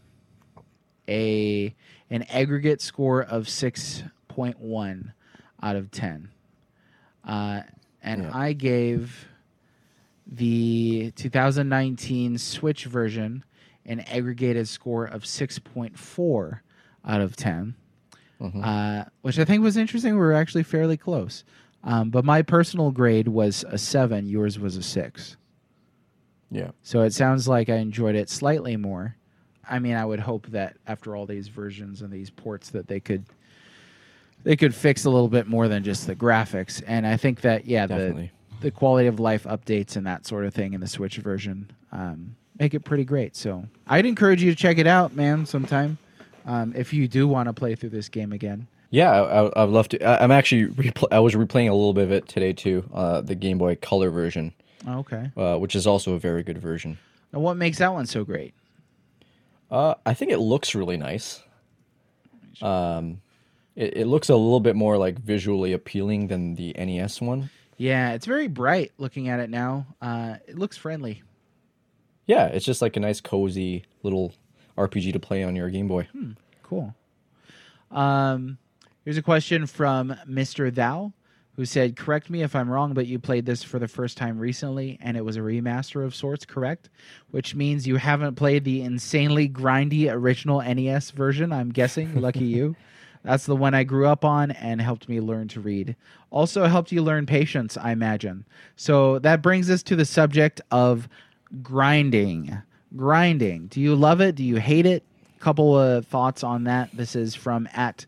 a an aggregate score of 6.1 out of 10. Uh, and Yeah. I gave the 2019 Switch version an aggregated score of 6.4 out of 10, uh, which I think was interesting. We were actually fairly close. Um, but my personal grade was a 7, yours was a 6. Yeah, So it sounds like I enjoyed it slightly more. I mean, I would hope that after all these versions and these ports that they could they could fix a little bit more than just the graphics. And I think that yeah, the Definitely. the quality of life updates and that sort of thing in the Switch version um, make it pretty great. So I'd encourage you to check it out, man, sometime um, if you do want to play through this game again. Yeah, I, I'd love to. I, I'm actually repl- I was replaying a little bit of it today too, uh, the Game Boy Color version, Oh, Okay. uh, which is also a very good version. Now, what makes that one so great? Uh, I think it looks really nice. Um, it, it looks a little bit more like visually appealing than the NES one. Yeah, it's very bright looking at it now. Uh, it looks friendly. Yeah, it's just like a nice cozy little RPG to play on your Game Boy. Cool. Um, here's a question from Mr. Thou, who said, Correct me if I'm wrong, but you played this for the first time recently, and it was a remaster of sorts, correct? Which means you haven't played the insanely grindy original NES version, I'm guessing. Lucky you. That's the one I grew up on and helped me learn to read. Also helped you learn patience, I imagine. So that brings us to the subject of grinding. Grinding. Do you love it? Do you hate it? Couple of thoughts on that. This is from at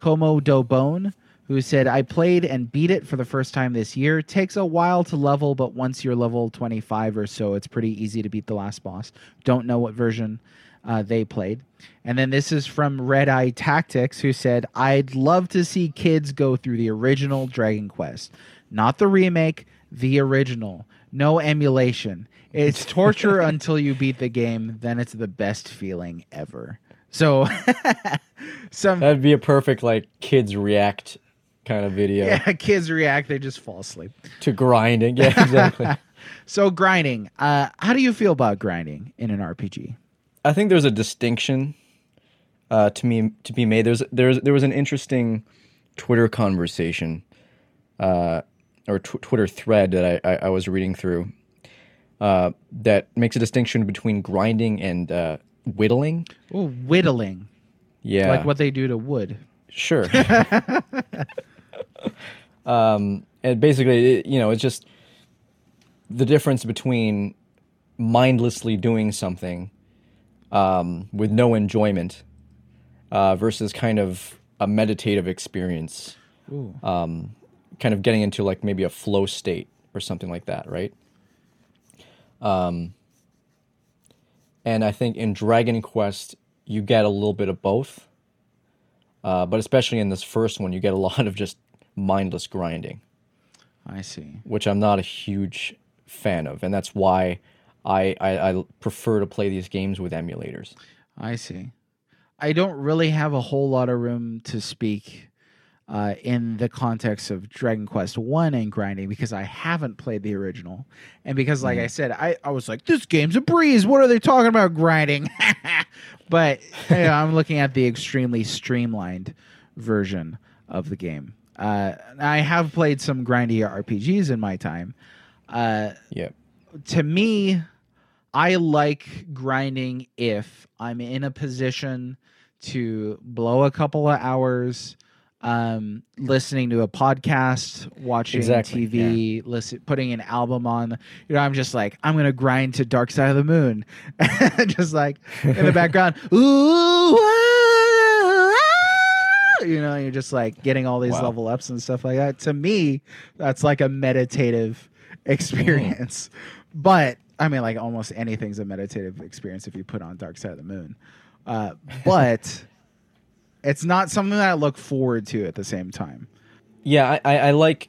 Como Dobone, who said, I played and beat it for the first time this year. Takes a while to level, but once you're level 25 or so, it's pretty easy to beat the last boss. Don't know what version uh, they played. And then this is from Red Eye Tactics, who said, I'd love to see kids go through the original Dragon Quest, not the remake, the original. No emulation. It's torture until you beat the game, then it's the best feeling ever. So, some That'd be a perfect like kids react kind of video yeah, kids react, they just fall asleep. to grinding. Yeah, exactly. So, grinding. Uh, how do you feel about grinding in an RPG? I think there's a distinction uh, to me to be made. There's there's there was an interesting Twitter conversation uh, or tw- Twitter thread that I, I, I was reading through uh, that makes a distinction between grinding and uh, whittling. Oh, whittling, Yeah, like what they do to wood. Sure. um, and basically, it, you know, it's just the difference between mindlessly doing something um, with no enjoyment uh, versus kind of a meditative experience, Ooh. um, kind of getting into like maybe a flow state or something like that, right? Um, and I think in Dragon Quest, you get a little bit of both. Uh, but especially in this first one, you get a lot of just mindless grinding, I see. which I'm not a huge fan of, and that's why I, I, I prefer to play these games with emulators. I see. I don't really have a whole lot of room to speak uh, in the context of Dragon Quest One and grinding because I haven't played the original, and because, like I said, I, I was like, this game's a breeze. What are they talking about grinding? but you know, I'm looking at the extremely streamlined version of the game. Uh, I have played some grindy RPGs in my time. Uh, Yeah, to me, I like grinding if I'm in a position to blow a couple of hours um, listening to a podcast, watching Exactly, TV, listen, putting an album on. You know, I'm just like, I'm gonna grind to Dark Side of the Moon, just like in the background. Ooh, ah, ah, you know, you're just like getting all these Wow. level ups and stuff like that. To me, that's like a meditative experience. But I mean, like almost anything's a meditative experience if you put on Dark Side of the Moon. Uh, but it's not something that I look forward to at the same time. yeah. I, I, I like,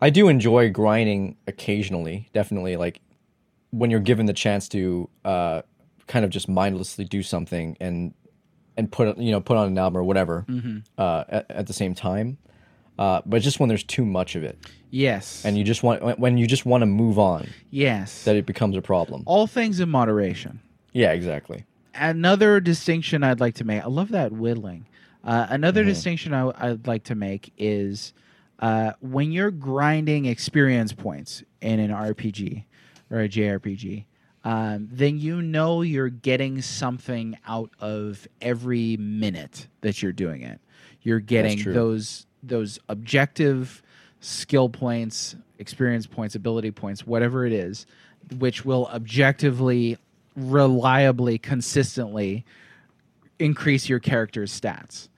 I do enjoy grinding occasionally. Definitely, like when you're given the chance to uh, kind of just mindlessly do something and and put you know put on an album or whatever uh, at, at the same time. Uh, but just when there's too much of it, Yes. and you just want when you just want to move on, yes. that it becomes a problem. All things in moderation. Yeah, exactly. Another distinction I'd like to make. I love that whittling. Uh, another distinction I, I'd like to make is uh, when you're grinding experience points in an RPG or a JRPG, um, then you know you're getting something out of every minute that you're doing it. You're getting those those objective skill points, experience points, ability points, whatever it is, which will objectively, reliably, consistently increase your character's stats.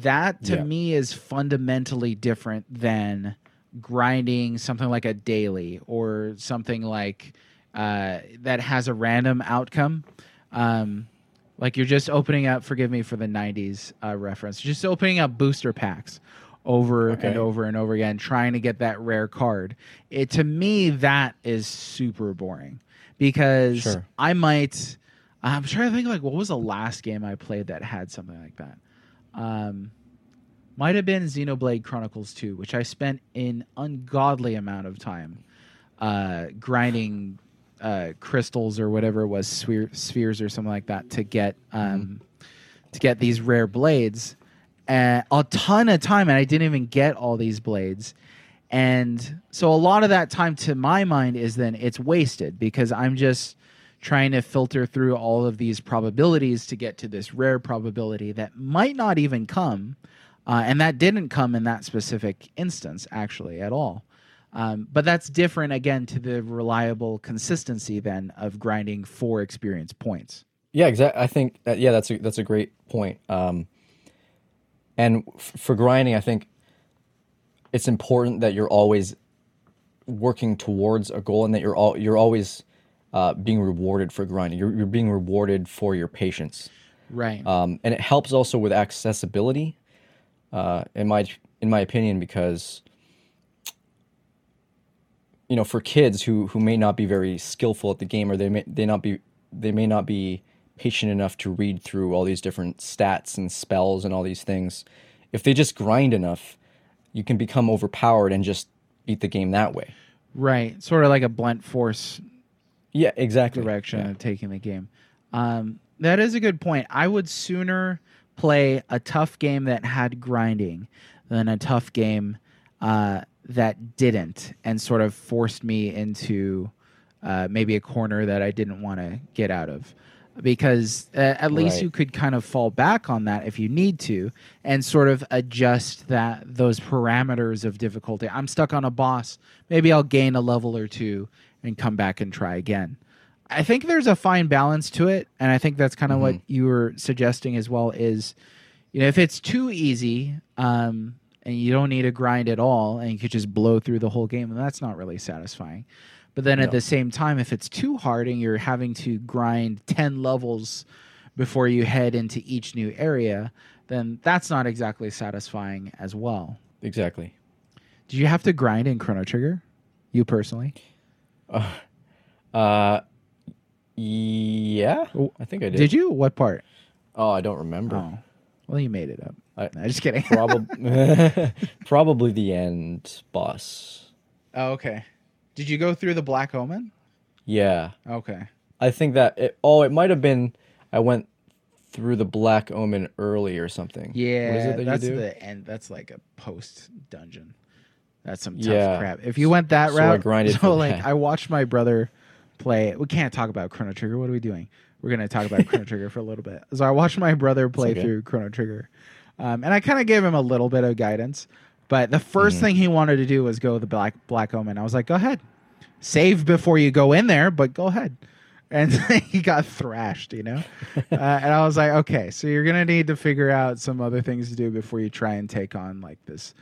That to Yeah. me is fundamentally different than grinding something like a daily or something like uh, that has a random outcome. Um, like you're just opening up. Forgive me for the '90s uh, reference. Just opening up booster packs over Okay. and over and over again, trying to get that rare card. It to me that is super boring because Sure. I might. I'm trying to think like what was the last game I played that had something like that. Um, might have been Xenoblade Chronicles 2, which I spent an ungodly amount of time uh, grinding uh, crystals or whatever it was, sphere, spheres or something like that to get um, to get these rare blades. Uh, a ton of time, and I didn't even get all these blades. And so a lot of that time, to my mind, is then it's wasted because I'm just trying to filter through all of these probabilities to get to this rare probability that might not even come. Uh, and that didn't come in that specific instance, actually, at all. Um, but that's different, again, to the reliable consistency then of grinding for experience points. Yeah, exactly. I think that, yeah, that's a that's a great point. Um, and f- for grinding, I think it's important that you're always working towards a goal and that you're all you're always uh, being rewarded for grinding. You're you're being rewarded for your patience. Right. um, and it helps also with accessibility, uh, in my in my opinion, because you know, for kids who who may not be very skillful at the game, or they may they not be they may not be patient enough to read through all these different stats and spells and all these things. If they just grind enough, you can become overpowered and just beat the game that way. right. Sort of like a blunt force Yeah, exactly. direction Yeah. of taking the game. Um, that is a good point. I would sooner play a tough game that had grinding than a tough game uh, that didn't and sort of forced me into uh, maybe a corner that I didn't want to get out of. Because uh, at least Right. you could kind of fall back on that if you need to and sort of adjust that those parameters of difficulty. I'm stuck on a boss. Maybe I'll gain a level or two and come back and try again. I think there's a fine balance to it, and I think that's kind of what you were suggesting as well. Is you know if it's too easy, um, and you don't need to grind at all, and you could just blow through the whole game, then that's not really satisfying. But then at the same time, if it's too hard and you're having to grind ten levels before you head into each new area, then that's not exactly satisfying as well. Exactly. Did you have to grind in Chrono Trigger? You personally? Uh, yeah, Oh, I think I did. Did you? What part? Oh, I don't remember. Oh, well, you made it up. I- No, just kidding. Probably, probably the end boss. oh, okay. Did you go through the Black Omen? Yeah, Okay. I think that. It, oh, it might have been. I went through the Black Omen early or something. Yeah, what is it that that's you do? the end. That's like a post dungeon. That's some tough Yeah. crap. If you went that So I route, grinded so like that. I watched my brother play. We can't talk about Chrono Trigger. What are we doing? We're gonna talk about Chrono Trigger for a little bit. So I watched my brother play okay. through Chrono Trigger, um, and I kind of gave him a little bit of guidance. But the 1st Mm-hmm. thing he wanted to do was go the Black Black Omen. I was like, go ahead, save before you go in there, but go ahead. And he got thrashed, you know. uh, and I was like, okay, so you're gonna need to figure out some other things to do before you try and take on like this,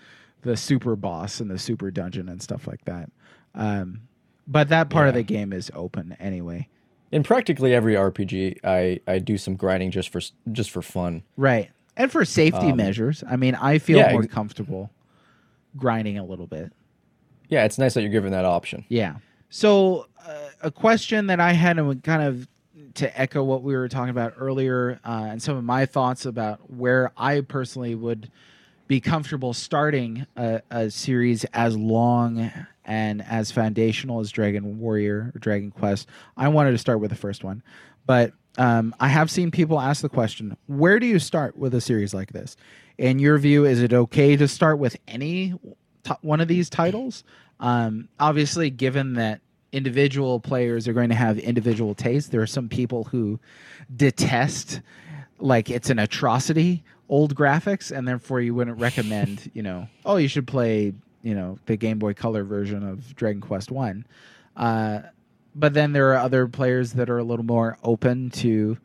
the super boss and the super dungeon and stuff like that. Um, but that part of the game is open anyway, In practically every RPG, I I do some grinding just for just for fun. right? And for safety Um, measures, I mean, I feel yeah, more ex- comfortable grinding a little bit. Yeah, it's nice that you're given that option. Yeah. So uh, a question that I had and kind of to echo what we were talking about earlier uh, and some of my thoughts about where I personally would be comfortable starting a, a series as long and as foundational as Dragon Warrior or Dragon Quest. I wanted to start with the first one, but um, I have seen people ask the question: Where do you start with a series like this? In your view, is it okay to start with any t- one of these titles? Um, obviously, given that individual players are going to have individual tastes, there are some people who detest like it's an atrocity old graphics and therefore you wouldn't recommend you know oh you should play you know the game boy color version of dragon quest 1 uh, but then there are other players that are a little more open to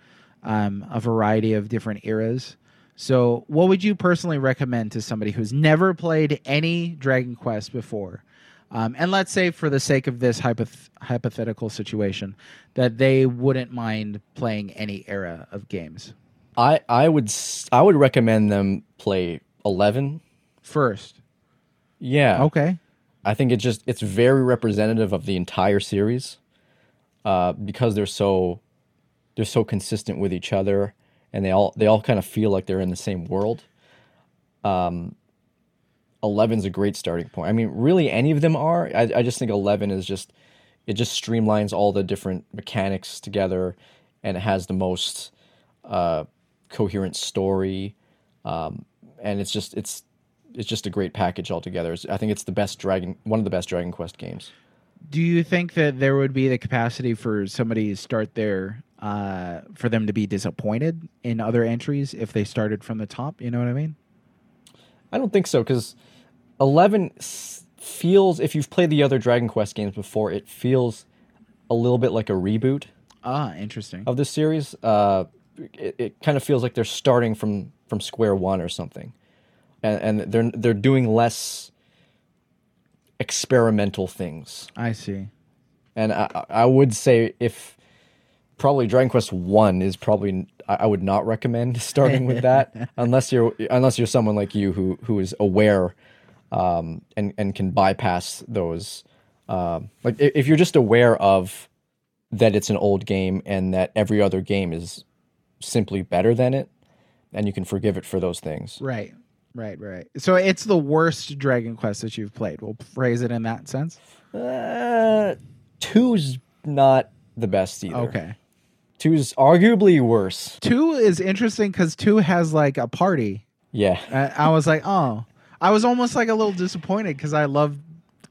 um, a variety of different eras. So what would you personally recommend to somebody who's never played any dragon quest before? Um, and let's say, for the sake of this hypoth- hypothetical situation, that they wouldn't mind playing any era of games I I would s- I would recommend them play 11. first. Yeah. Okay. I think it's just it's very representative of the entire series, uh, because they're so they're so consistent with each other, and they all they all kind of feel like they're in the same world. Um, 11's a great starting point. I mean, really, any of them are. I, I just think eleven is just it just streamlines all the different mechanics together, and it has the most uh, coherent story, um, and it's just it's it's just a great package altogether. It's- I think it's the best Dragon, one of the best Dragon Quest games. Do you think that there would be the capacity for somebody to start there, uh, for them to be disappointed in other entries if they started from the top? You know what I mean? I don't think so because eleven feels. If you've played the other Dragon Quest games before, it feels a little bit like a reboot Ah, interesting. of the series. Uh, it, it kind of feels like they're starting from from square one or something, and, and they're they're doing less experimental things. I see. And I, I would say if probably Dragon Quest One is probably I I would not recommend starting with that unless you're unless you're someone like you who who is aware um, and and can bypass those. Um, like if you're just aware of that it's an old game and that every other game is simply better than it, and you can forgive it for those things. Right. Right, right. So it's the worst Dragon Quest that you've played. We'll phrase it in that sense. Uh, two's not the best either. Okay. Two's arguably worse. Two is interesting because two has like a party. Yeah. Uh, I was like, oh, I was almost like a little disappointed because I love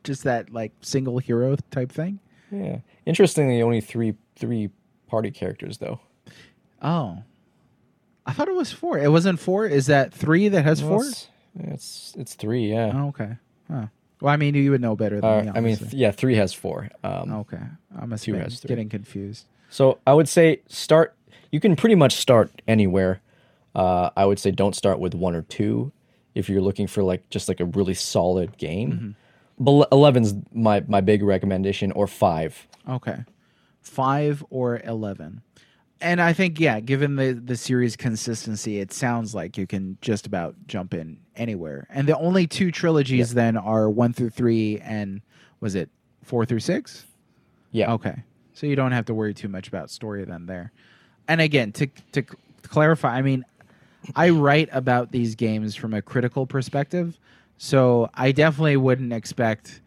just that like single hero type thing. Yeah. Interestingly, only three three party characters though. Oh, I thought it was four. It wasn't four. Is that three that has four? It's, it's it's three. Yeah. Oh, okay. Huh. Well, I mean, you would know better than Uh, me. I mean, th- yeah, three has four. Um, okay. I'm two be has three. getting confused. So I would say start. You can pretty much start anywhere. Uh, I would say don't start with one or two if you're looking for like just like a really solid game. But eleven's my my big recommendation, or five. Okay. Five or 11. And I think, yeah, given the, the series consistency, it sounds like you can just about jump in anywhere. And the only two trilogies then are one through three and was it four through six? Yeah. Okay. So you don't have to worry too much about story then there. And again, to to clarify, I mean, I write about these games from a critical perspective, so I definitely wouldn't expect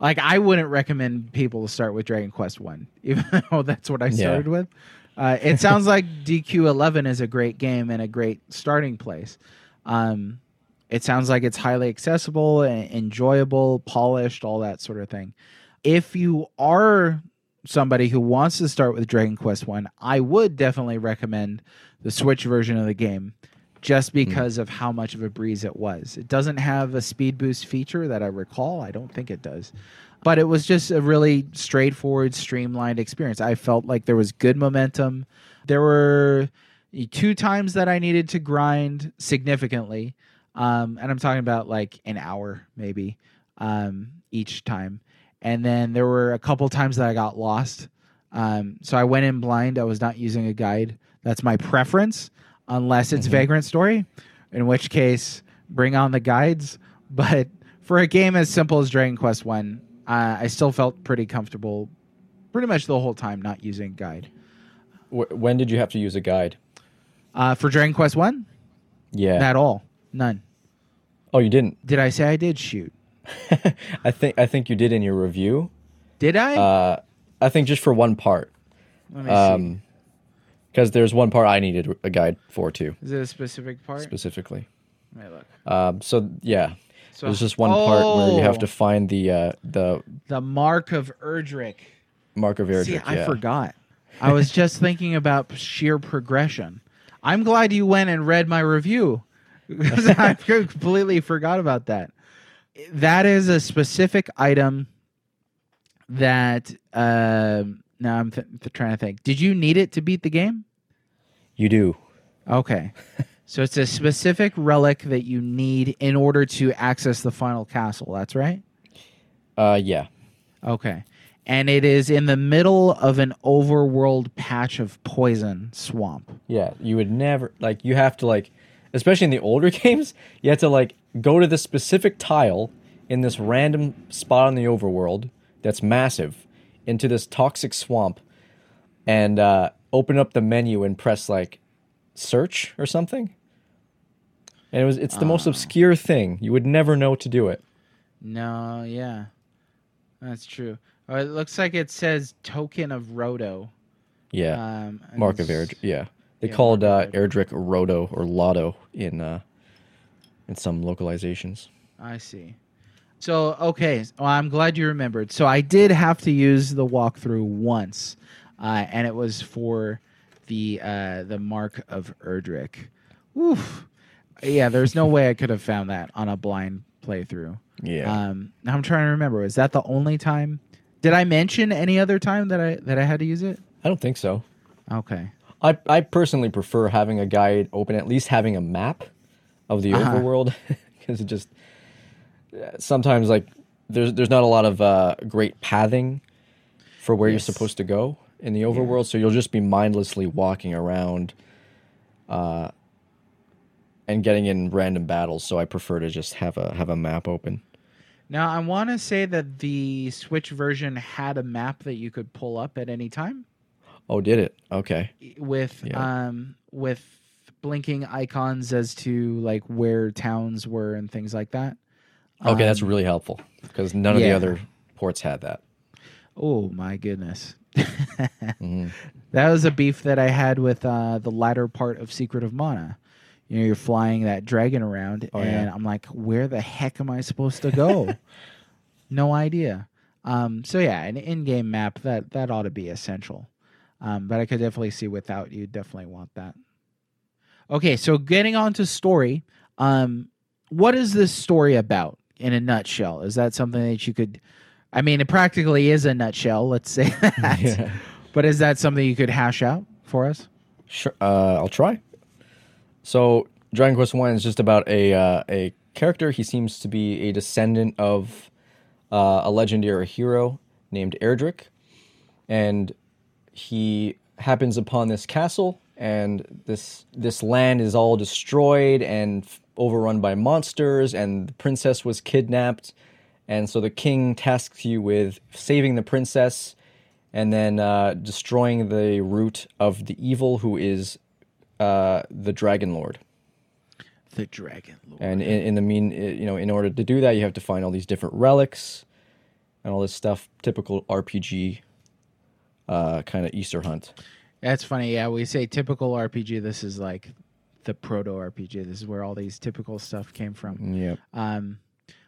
like I wouldn't recommend people to start with Dragon Quest 1, even though that's what I started with. Uh, it sounds like DQ11 is a great game and a great starting place. Um, it sounds like it's highly accessible and enjoyable, polished, all that sort of thing. If you are somebody who wants to start with Dragon Quest 1, I would definitely recommend the Switch version of the game just because of how much of a breeze it was. It doesn't have a speed boost feature that I recall. I don't think it does. But it was just a really straightforward, streamlined experience. I felt like there was good momentum. There were two times that I needed to grind significantly. Um, and I'm talking about like an hour maybe um, each time. And then there were a couple times that I got lost. Um, so I went in blind. I was not using a guide. That's my preference, unless it's Vagrant Story, in which case bring on the guides. But for a game as simple as Dragon Quest One, uh, I still felt pretty comfortable, pretty much the whole time not using a guide. Wh- when did you have to use a guide? Uh, for Dragon Quest One, Yeah. at all, none. oh, you didn't. Did I say I did shoot? I think I think you did in your review. Did I? Uh, I think just for one part. Let me see. Um, because there's one part I needed a guide for too, Is it a specific part? specifically. Let me look. Um, so yeah, So, there's just one part where you have Oh, to find the uh, the the mark of Erdrick. mark of Erdrick. See, I yeah. forgot. I was just thinking about sheer progression. I'm glad you went and read my review because I completely forgot about that. That is a specific item that. Um, now I'm th- trying to think. Did you need it to beat the game? You do. Okay. so it's a specific relic that you need in order to access the final castle. That's right. Uh, yeah. Okay. And it is in the middle of an overworld patch of poison swamp. Yeah, you would never like you have to like especially in the older games, you have to like go to the specific tile in this random spot on the overworld that's massive into this toxic swamp and uh, open up the menu and press like search or something. And it was it's the most obscure thing. You would never know to do it. No, yeah. That's true. Oh, it looks like it says token of Roto. Yeah. Um, Mark of Erdrick. Yeah. They yeah, called uh, Erdrick Roto or Loto in uh, in some localizations. I see. So okay, well, I'm glad you remembered. So I did have to use the walkthrough once, uh, and it was for the uh, the Mark of Erdrick. Oof. Yeah, there's no way I could have found that on a blind playthrough. Yeah. Um, now I'm trying to remember. Was that the only time? Did I mention any other time that I that I had to use it? I don't think so. Okay. I I personally prefer having a guide open, at least having a map of the Uh-huh. overworld, because it just sometimes like there's there's not a lot of uh, great pathing for where Yes. you're supposed to go in the overworld, so you'll just be mindlessly walking around, uh, and getting in random battles. So I prefer to just have a have a map open. Now I want to say that the Switch version had a map that you could pull up at any time. Oh, did it? Okay. with Yeah. um with blinking icons as to like where towns were and things like that. Okay, that's Um, really helpful because none of the other ports had that. Oh my goodness. Mhm. That was a beef that I had with uh, the latter part of Secret of Mana. You know, you're flying that dragon around, Oh, and yeah. I'm like, where the heck am I supposed to go? no idea. Um, so yeah, an in-game map that that ought to be essential. Um, but I could definitely see without you definitely want that. Okay, so getting on to story, um, what is this story about in a nutshell? Is that something that you could? I mean, it practically is a nutshell. Let's say that. Yeah. But is that something you could hash out for us? Sure, uh, I'll try. So, Dragon Quest One is just about a uh, a character. He seems to be a descendant of uh, a legendary hero named Erdrick, and he happens upon this castle, and this this land is all destroyed and f- overrun by monsters, and the princess was kidnapped, and so the king tasks you with saving the princess and then uh, destroying the root of the evil who is uh, the dragon lord. The Dragon Lord. And in, in the mean, you know, in order to do that, you have to find all these different relics and all this stuff. Typical RPG uh, kind of Easter hunt. That's funny. Yeah, we say typical RPG. This is like the proto RPG. This is where all these typical stuff came from. Yep. Um,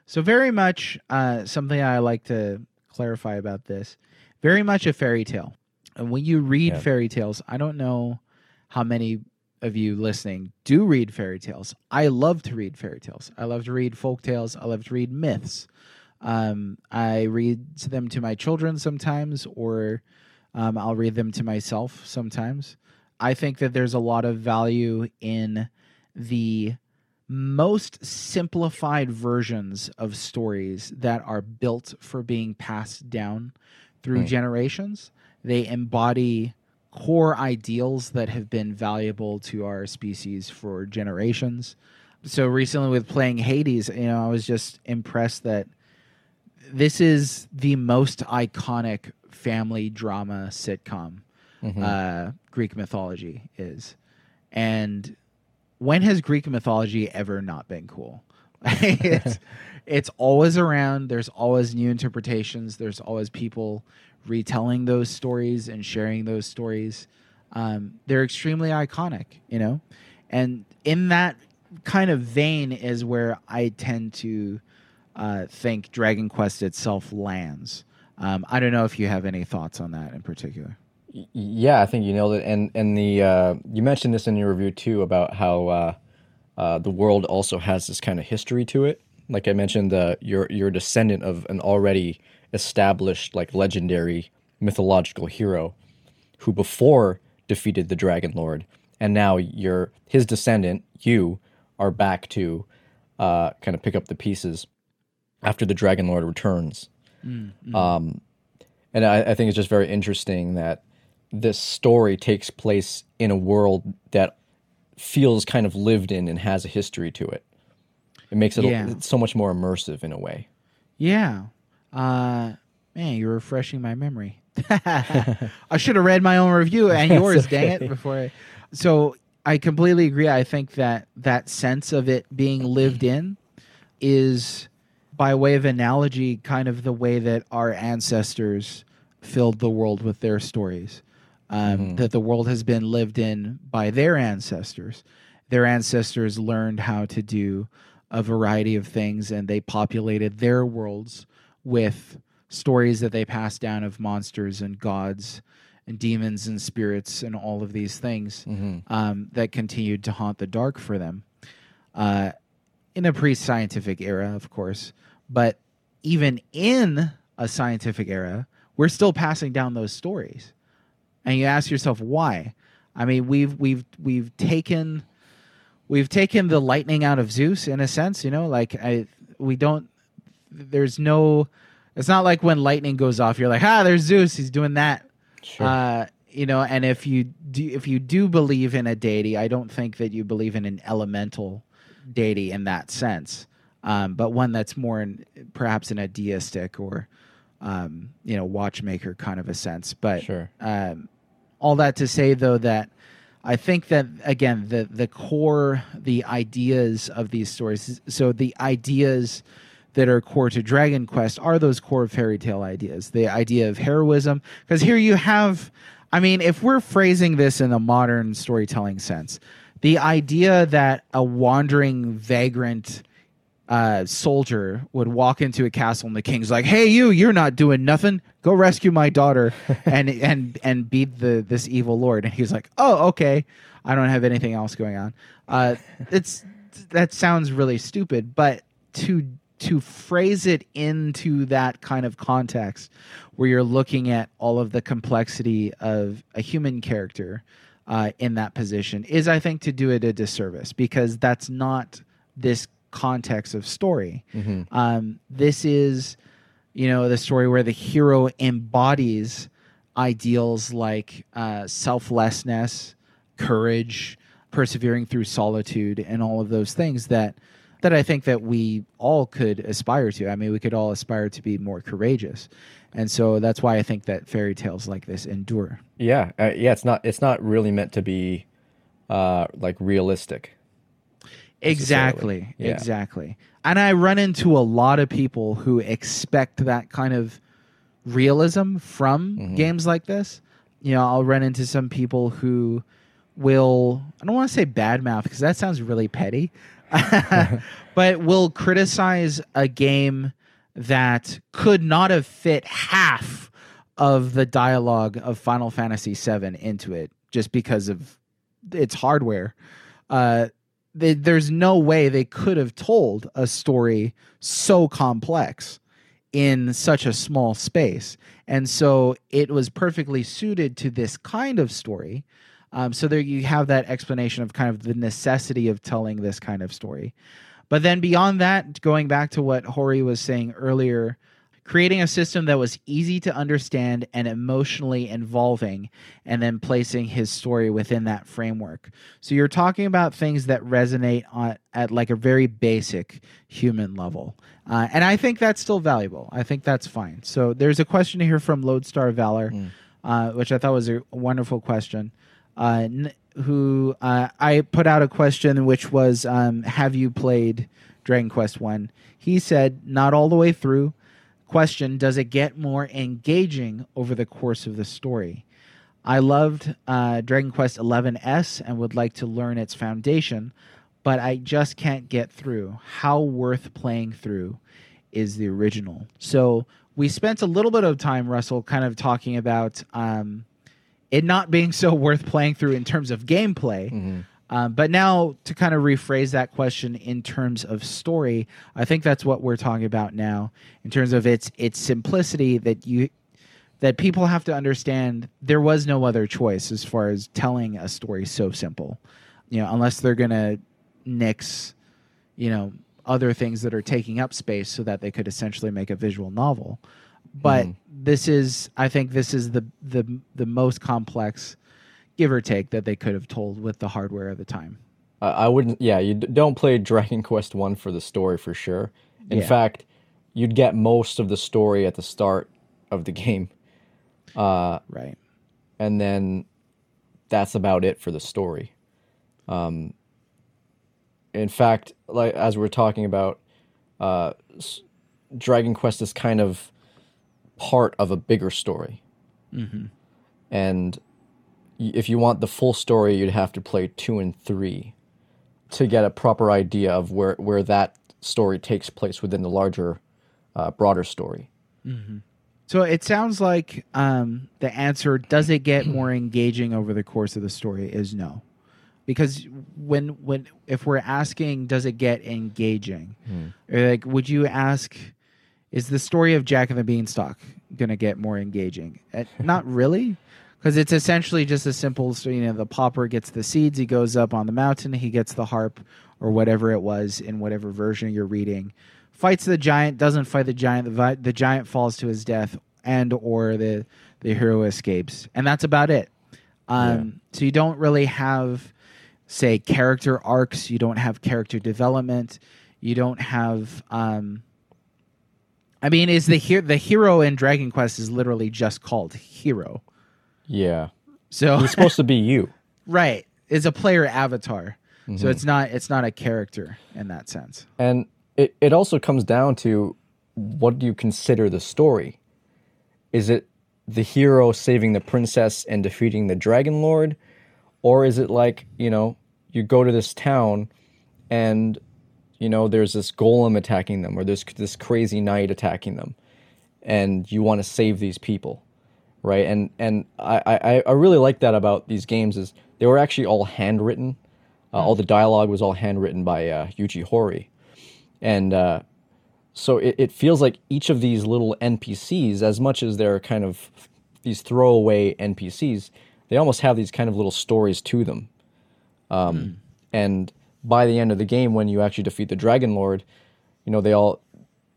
so very much uh, something I like to clarify about this. Very much a fairy tale. And when you read Yeah. fairy tales, I don't know how many of you listening do read fairy tales. I love to read fairy tales. I love to read folk tales. I love to read myths. Um, I read them to my children sometimes, or um, I'll read them to myself sometimes. I think that there's a lot of value in the most simplified versions of stories that are built for being passed down through Hmm. generations. They embody core ideals that have been valuable to our species for generations. So recently with playing Hades, you know, I was just impressed that this is the most iconic family drama sitcom Mhm. uh, Greek mythology is. And when has Greek mythology ever not been cool? it's, it's always around. There's always new interpretations. There's always people retelling those stories and sharing those stories. Um, they're extremely iconic, you know? And in that kind of vein is where I tend to uh, think Dragon Quest itself lands. Um, I don't know if you have any thoughts on that in particular. Yeah, I think you nailed it. And and the uh, you mentioned this in your review too about how uh, uh, the world also has this kind of history to it. Like I mentioned, uh, you're you're a descendant of an already established, like legendary mythological hero, who before defeated the Dragon Lord, and now you're his descendant. You are back to uh, kind of pick up the pieces after the Dragon Lord returns. Um, and I, I think it's just very interesting that this story takes place in a world that feels kind of lived in and has a history to it. It makes it a- so much more immersive in a way. Yeah. Uh, man, you're refreshing my memory. I should have read my own review and yours, dang it, before I. So I completely agree. I think that that sense of it being lived in is, by way of analogy, kind of the way that our ancestors filled the world with their stories. Um, That the world has been lived in by their ancestors. Their ancestors learned how to do a variety of things and they populated their worlds with stories that they passed down of monsters and gods and demons and spirits and all of these things um, that continued to haunt the dark for them uh, in a pre-scientific era, of course. But even in a scientific era, we're still passing down those stories, and you ask yourself why. I mean, we've we've we've taken we've taken the lightning out of Zeus in a sense, you know, like I we don't there's no it's not like when lightning goes off you're like, "Ah, there's Zeus, he's doing that." Sure. Uh, you know, and if you do if you do believe in a deity, I don't think that you believe in an elemental deity in that sense. Um, but one that's more in perhaps in a deistic or um, you know, watchmaker kind of a sense. But Sure. um, all that to say though that I think that again the the core the ideas of these stories so the ideas that are core to Dragon Quest are those core fairy tale ideas the idea of heroism. Because here you have I mean if we're phrasing this in a modern storytelling sense the idea that a wandering vagrant uh, soldier would walk into a castle and the king's like, "Hey, you, you're not doing nothing. Go rescue my daughter and and and beat the this evil lord." And he's like, "Oh, okay. I don't have anything else going on." Uh, it's that sounds really stupid, but to to phrase it into that kind of context where you're looking at all of the complexity of a human character uh, in that position is, I think, to do it a disservice because that's not this context of story. Um, this is, you know, the story where the hero embodies ideals like uh, selflessness, courage, persevering through solitude, and all of those things that that I think that we all could aspire to. I mean, we could all aspire to be more courageous, and so that's why I think that fairy tales like this endure. Yeah, uh, yeah. It's not. It's not really meant to be uh, like realistic. Exactly. Yeah. Exactly. And I run into a lot of people who expect that kind of realism from games like this. You know, I'll run into some people who will I don't want to say badmouth because that sounds really petty. but will criticize a game that could not have fit half of the dialogue of Final Fantasy VII into it just because of its hardware. Uh, they, there's no way they could have told a story so complex in such a small space. And so it was perfectly suited to this kind of story. Um, so there you have that explanation of kind of the necessity of telling this kind of story. But then beyond that, going back to what Horii was saying earlier, creating a system that was easy to understand and emotionally involving, and then placing his story within that framework. So you're talking about things that resonate on, at like a very basic human level. Uh, and I think that's still valuable. I think that's fine. So there's a question here from Lodestar Valor, uh, which I thought was a wonderful question. Uh, n- who uh, I put out a question which was, um, "Have you played Dragon Quest One?" He said, "Not all the way through." Question: Does it get more engaging over the course of the story? I loved uh, Dragon Quest XI S and would like to learn its foundation, but I just can't get through. How worth playing through is the original? So we spent a little bit of time, Russell, kind of talking about um, it not being so worth playing through in terms of gameplay. Um, but now to kind of rephrase that question in terms of story, I think that's what we're talking about now in terms of its its simplicity that you that people have to understand there was no other choice as far as telling a story so simple. You know, unless they're gonna nix, you know, other things that are taking up space so that they could essentially make a visual novel. but this is I think this is the the the most complex give or take that they could have told with the hardware of the time. I I wouldn't. Yeah, you d- don't play Dragon Quest One for the story for sure. In Yeah. fact, you'd get most of the story at the start of the game, Right. and then that's about it for the story. Um, in fact, like as we're talking about, uh, s- Dragon Quest is kind of part of a bigger story, mm-hmm. and if you want the full story, you'd have to play two and three to get a proper idea of where where that story takes place within the larger, uh, broader story. So it sounds like um, the answer does it get more engaging over the course of the story is no, because when when if we're asking does it get engaging, or like would you ask is the story of Jack and the Beanstalk going to get more engaging? Uh, not really. Because it's essentially just a simple, so, you know, the pauper gets the seeds, he goes up on the mountain, he gets the harp or whatever it was in whatever version you're reading, fights the giant, doesn't fight the giant, the, the giant falls to his death, and or the the hero escapes, and that's about it. Um, So you don't really have, say, character arcs. You don't have character development. You don't have. Um, I mean, is the he- the hero in Dragon Quest is literally just called hero. Yeah, So it's supposed to be you. right, it's a player avatar. So mm-hmm. it's not it's not a character in that sense. And it, it also comes down to what do you consider the story? Is it the hero saving the princess and defeating the dragon lord? Or is it like, you know, you go to this town and, you know, there's this golem attacking them or there's this crazy knight attacking them and you want to save these people, right? And and I, I, I really like that about these games is they were actually all handwritten. Uh, all the dialogue was all handwritten by uh, Yuji Horii, and uh, so it, it feels like each of these little NPCs, as much as they're kind of these throwaway NPCs, they almost have these kind of little stories to them. Um, And by the end of the game, when you actually defeat the Dragon Lord, you know they all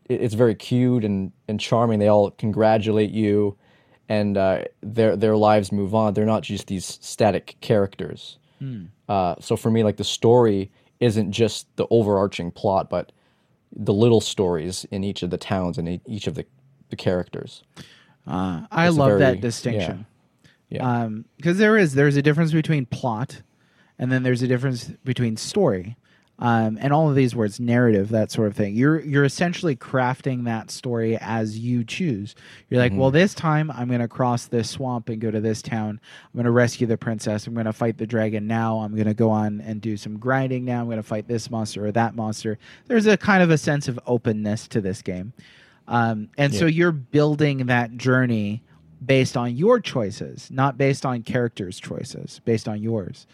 it- it's very cute and, and charming. They all congratulate you, and uh, their their lives move on. They're not just these static characters. Uh, so for me, like the story isn't just the overarching plot, but the little stories in each of the towns and each of the, the characters. Uh, I It's love very- that distinction. Yeah. Um, because there is there's a difference between plot, and then there's a difference between story, um, and all of these words, narrative, that sort of thing. You're you're essentially crafting that story as you choose. You're like, Mm-hmm. well, this time I'm going to cross this swamp and go to this town. I'm going to rescue the princess. I'm going to fight the dragon now. I'm going to go on and do some grinding now. I'm going to fight this monster or that monster. There's a kind of a sense of openness to this game. Um, and so you're building that journey based on your choices, not based on characters' choices, based on yours.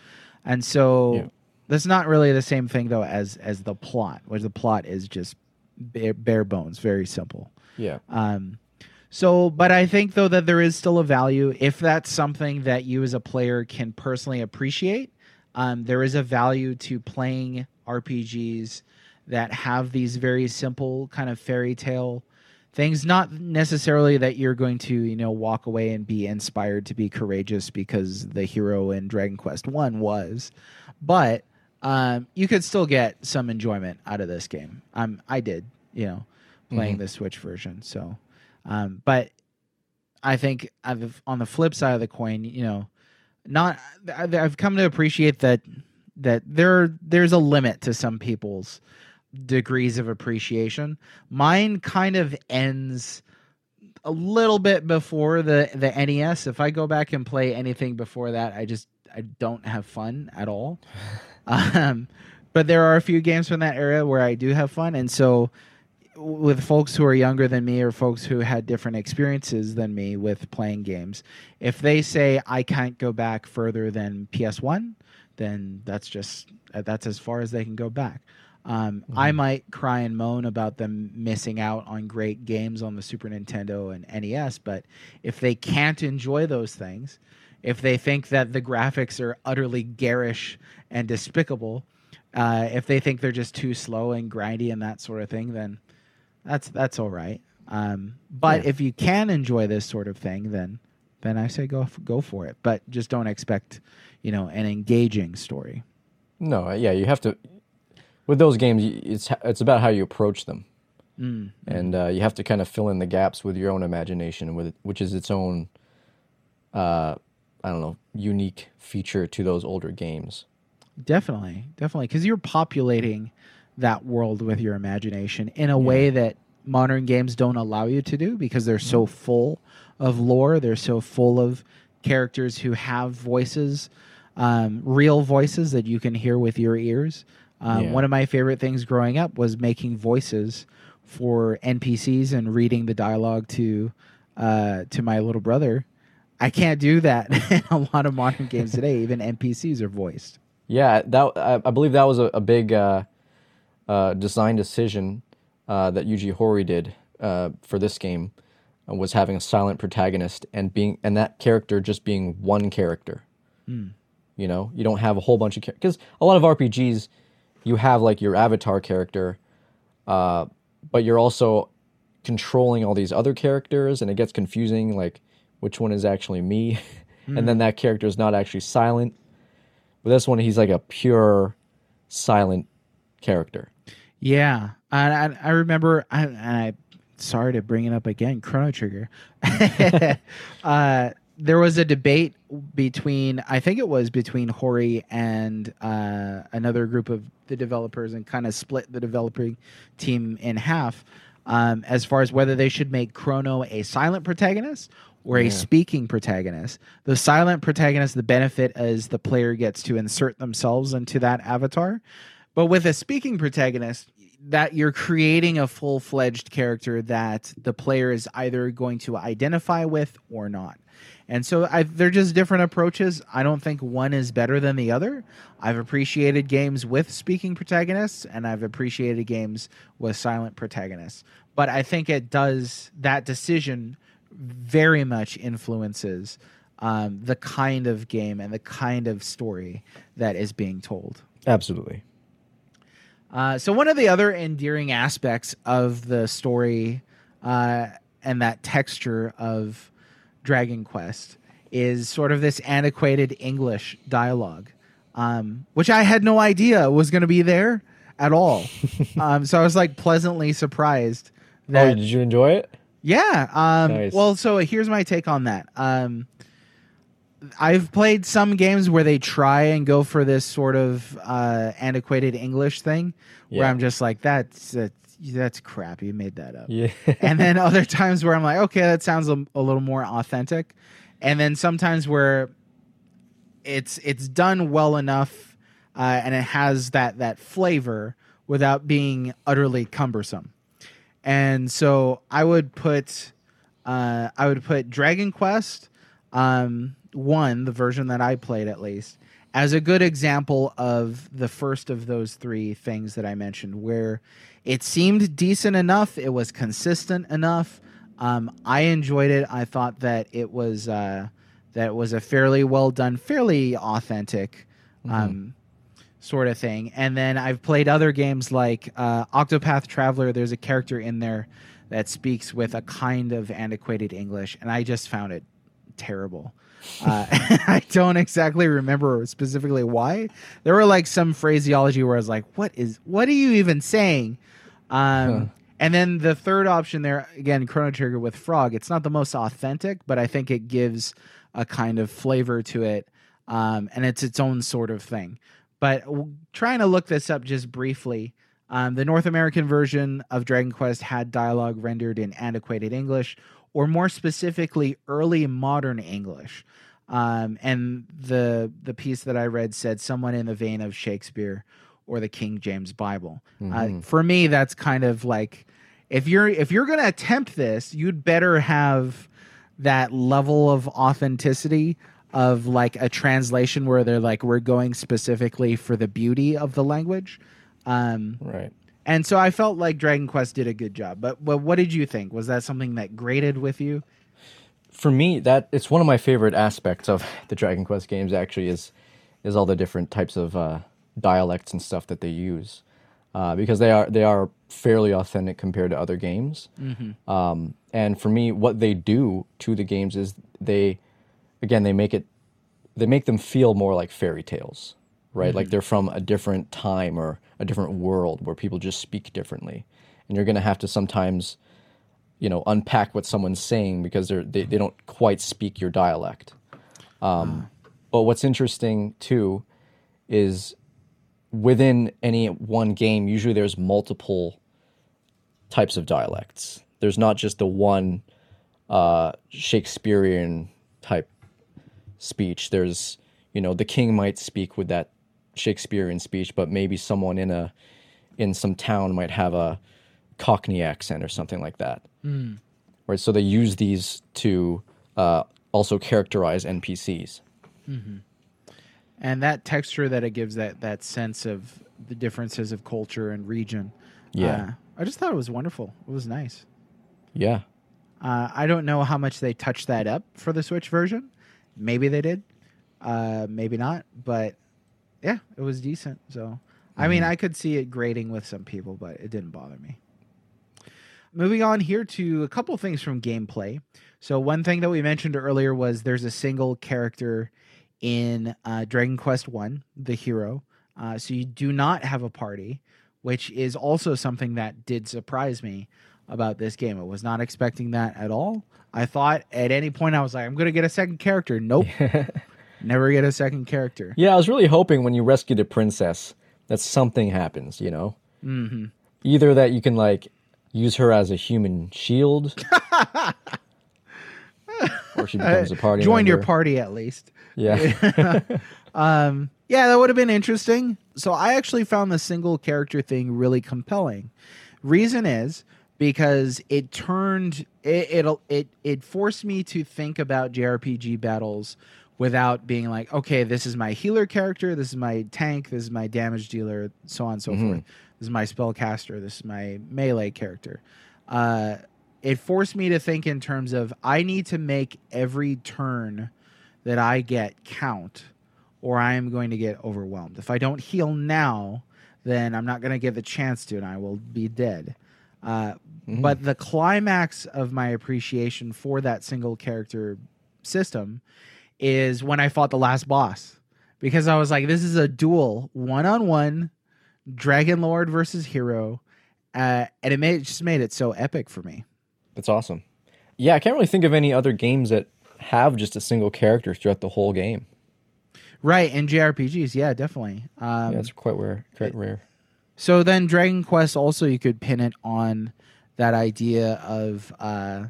And so Yeah. That's not really the same thing though as as the plot, where the plot is just bare, bare bones, very simple. Yeah. Um, so, but I think though that there is still a value if that's something that you as a player can personally appreciate. Um, there is a value to playing RPGs that have these very simple kind of fairy tale things. Not necessarily that you're going to you know walk away and be inspired to be courageous because the hero in Dragon Quest One was, but um, you could still get some enjoyment out of this game. Um, I did, you know, playing the Switch version. So, um, but I think I've, on the flip side of the coin, you know, not I've I've come to appreciate that that there there's a limit to some people's degrees of appreciation. Mine kind of ends a little bit before the the NES. If I go back and play anything before that, I just I don't have fun at all. um, but there are a few games from that era where I do have fun, and so with folks who are younger than me or folks who had different experiences than me with playing games, if they say I can't go back further than PS1, then that's just uh, that's as far as they can go back. Um, I might cry and moan about them missing out on great games on the Super Nintendo and NES, but if they can't enjoy those things, if they think that the graphics are utterly garish and despicable, uh, if they think they're just too slow and grindy and that sort of thing, then that's that's all right. Um, but Yeah. if you can enjoy this sort of thing, then then I say go go for it. But just don't expect, you know, an engaging story. No, uh, yeah, you have to. With those games, it's it's about how you approach them, Mm. and uh, you have to kind of fill in the gaps with your own imagination, with which is its own, uh, I don't know, unique feature to those older games. Definitely, definitely, because you're populating that world with your imagination in a way that modern games don't allow you to do because they're so full of lore. They're so full of characters who have voices, um, real voices that you can hear with your ears. Um, Yeah. One of my favorite things growing up was making voices for NPCs and reading the dialogue to uh, to my little brother. I can't do that in a lot of modern games today. Even NPCs are voiced. Yeah, that I, I believe that was a, a big uh, uh, design decision uh, that Yuji Horii did uh, for this game uh, was having a silent protagonist and being and that character just being one character. You know, you don't have a whole bunch of characters because a lot of RPGs you have like your avatar character, uh, but you're also controlling all these other characters, and it gets confusing. Like which one is actually me, and then that character is not actually silent. But this one, he's like a pure silent character. Yeah, and I, I remember. I, and I sorry to bring it up again. Chrono Trigger. uh, there was a debate between I think it was between Horii and uh, another group of the developers, and kind of split the developing team in half um, as far as whether they should make Chrono a silent protagonist or a speaking protagonist. The silent protagonist, the benefit is the player gets to insert themselves into that avatar. But with a speaking protagonist, that you're creating a full fledged character that the player is either going to identify with or not. And so I, they're just different approaches. I don't think one is better than the other. I've appreciated games with speaking protagonists, and I've appreciated games with silent protagonists. But I think it does that decision very much influences um, the kind of game and the kind of story that is being told. Absolutely. Uh, so one of the other endearing aspects of the story uh, and that texture of Dragon Quest is sort of this antiquated English dialogue, um, which I had no idea was going to be there at all. um, so I was like pleasantly surprised Oh, did you enjoy it? Yeah. Um, Nice. Well, so here's my take on that. Um, I've played some games where they try and go for this sort of uh, antiquated English thing, where Yeah. I'm just like, that's that's, that's crap. You made that up. Yeah. and then other times where I'm like, okay, that sounds a, a little more authentic. And then sometimes where it's it's done well enough uh, and it has that that flavor without being utterly cumbersome. And so I would put uh, I would put Dragon Quest um, one, the version that I played at least, as a good example of the first of those three things that I mentioned, where it seemed decent enough, it was consistent enough. Um, I enjoyed it. I thought that it was uh, that it was a fairly well done, fairly authentic um, sort of thing. And then I've played other games like uh, Octopath Traveler. There's a character in there that speaks with a kind of antiquated English, and I just found it terrible. Uh, I don't exactly remember specifically why. There were like some phraseology where I was like, "What is? What are you even saying?" Um, And then the third option there again, Chrono Trigger with Frog. It's not the most authentic, but I think it gives a kind of flavor to it, um, and it's its own sort of thing. But trying to look this up just briefly, um, the North American version of Dragon Quest had dialogue rendered in antiquated English, or more specifically, early modern English. Um, and the the piece that I read said someone in the vein of Shakespeare or the King James Bible. Uh, for me, that's kind of like if you're if you're going to attempt this, you'd better have that level of authenticity of like a translation where they're like we're going specifically for the beauty of the language. Um, right. and so I felt like Dragon Quest did a good job. But but what did you think? Was that something that grated with you? For me, that it's one of my favorite aspects of the Dragon Quest games. Actually, is is all the different types of uh, dialects and stuff that they use, uh, because they are they are fairly authentic compared to other games. Um, and for me, what they do to the games is they, again, they make it, they make them feel more like fairy tales, right? Like they're from a different time or a different world where people just speak differently, and you're gonna have to sometimes, you know, unpack what someone's saying because they're they, they don't quite speak your dialect. Um, But what's interesting too is within any one game, usually there's multiple types of dialects. There's not just the one uh, Shakespearean type speech. There's, you know, the king might speak with that Shakespearean speech, but maybe someone in a in some town might have a Cockney accent or something like that. Right. So they use these to uh, also characterize NPCs. and that texture that it gives that that sense of the differences of culture and region Yeah. uh, i just thought it was wonderful it was nice Yeah. uh, i don't know how much they touched that up for the switch version maybe they did. Uh, maybe not but yeah it was decent so. I mean i could see it grading with some people but it didn't bother me. Moving on here to a couple things from gameplay. So one thing that we mentioned earlier was there's a single character in uh, Dragon Quest One, the hero. Uh, so you do not have a party, which is also something that did surprise me about this game. I was not expecting that at all. I thought at any point I was like, I'm going to get a second character. Nope, never get a second character. Yeah, I was really hoping when you rescue the princess that something happens, you know? Mm-hmm. Either that you can, like, use her as a human shield, or she becomes a party Join your party at least. Yeah. Um, yeah, that would have been interesting. So I actually found the single character thing really compelling. Reason is because it turned it it'll, it it forced me to think about JRPG battles without being like, okay, this is my healer character, this is my tank, this is my damage dealer, so on and so forth. This is my spellcaster, this is my melee character. Uh, it forced me to think in terms of I need to make every turn that I get count, or I am going to get overwhelmed. If I don't heal now, then I'm not going to get the chance to, and I will be dead. Uh, But the climax of my appreciation for that single character system is when I fought the last boss, because I was like, this is a duel, one on one, Dragon Lord versus Hero, uh, and it made it just made it so epic for me. That's awesome. Yeah, I can't really think of any other games that have just a single character throughout the whole game. Right, and JRPGs, yeah, definitely. Um, Yeah, it's quite rare. Quite rare. So then Dragon Quest also you could pin it on that idea of uh,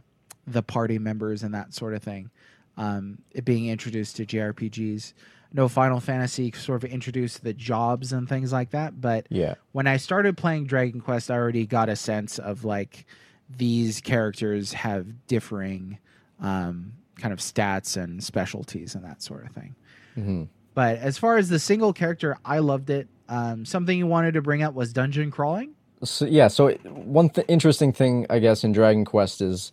the party members and that sort of thing. Um, it being introduced to JRPGs. No Final Fantasy sort of introduced the jobs and things like that, but Yeah. when I started playing Dragon Quest, I already got a sense of like these characters have differing um, kind of stats and specialties and that sort of thing. hmm But as far as the single character, I loved it. Um, something you wanted to bring up was dungeon crawling. So yeah, so one th- interesting thing I guess in Dragon Quest is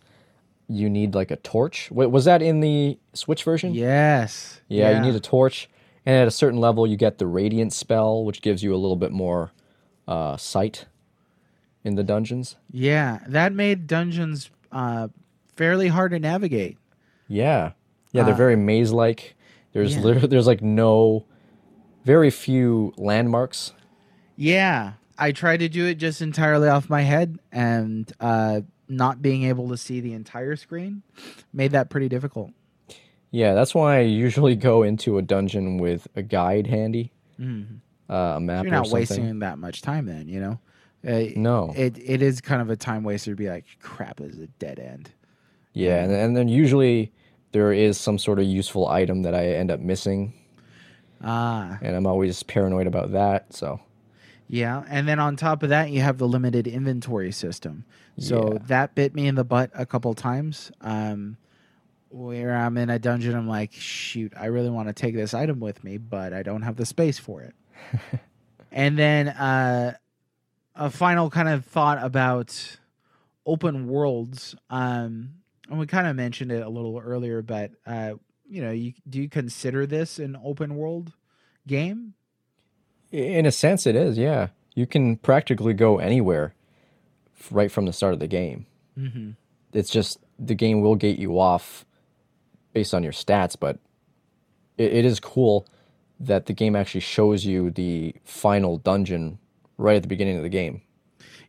you need like a torch. Wa- Was that in the Switch version? Yes. Yeah, you need a torch, and at a certain level, you get the Radiant spell, which gives you a little bit more uh, sight in the dungeons. Yeah, that made dungeons uh, fairly hard to navigate. Yeah, yeah, they're Uh, very maze-like. There's yeah. there's like no, very few landmarks. Yeah, I tried to do it just entirely off my head, and uh, not being able to see the entire screen made that pretty difficult. Yeah, that's why I usually go into a dungeon with a guide handy, uh, a map Mm-hmm. You're not wasting that much time, then you know. Uh, No. it it is kind of a time waster to be like, crap, this is a dead end. Yeah, and, and then usually there is some sort of useful item that I end up missing, Ah, and I'm always paranoid about that. So Yeah, and then on top of that, you have the limited inventory system. So Yeah. that bit me in the butt a couple times. Um, where I'm in a dungeon, I'm like, shoot, I really want to take this item with me, but I don't have the space for it. and then uh, a final kind of thought about open worlds. Um, and we kind of mentioned it a little earlier, but uh, you know, you, do you consider this an open world game? in a sense, it is. Yeah, you can practically go anywhere. right from the start of the game. Mm-hmm. It's just the game will gate you off based on your stats, but it, it is cool that the game actually shows you the final dungeon right at the beginning of the game.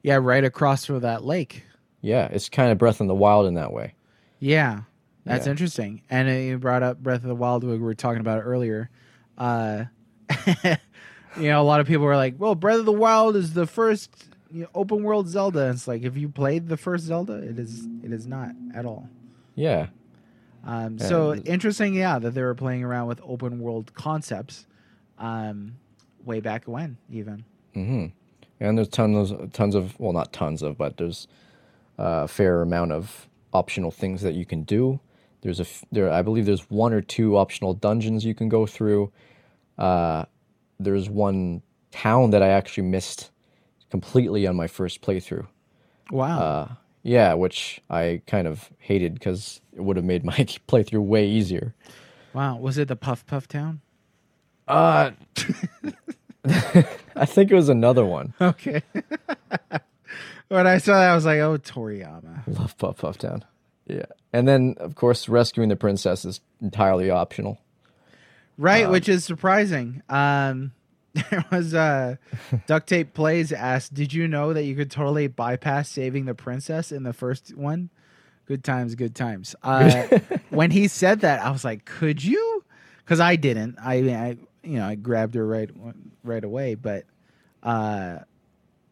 Yeah, right across from that lake. Yeah, it's kind of Breath in the Wild in that way. Yeah, that's Yeah. interesting. And you brought up Breath of the Wild. We were talking about it earlier. Uh, you know, a lot of people were like, "Well, Breath of the Wild is the first you know, open world Zelda." And it's like, if you played the first Zelda, it is it is not at all. Yeah, Um, so And- interesting, yeah, that they were playing around with open world concepts, um, way back when, even. and there's tons of, tons of well, not tons of, but there's a fair amount of optional things that you can do. There's a f- there, I believe there's one or two optional dungeons you can go through. Uh, there's one town that I actually missed completely on my first playthrough. Wow. Uh, yeah, which I kind of hated because it would have made my playthrough way easier. wow. Was it the Puff Puff Town? Uh, I think it was another one. Okay. When I saw that, I was like, "Oh, Toriyama." Love Puff Puff Town. Yeah, and then of course rescuing the princess is entirely optional. Right, which is surprising. Um, there was uh, duct tape plays asked, "Did you know that you could totally bypass saving the princess in the first one?" Good times, good times. Uh, when he said that, I was like, "Could you?" Because I didn't. I, I, you know, I grabbed her right, right away. But uh,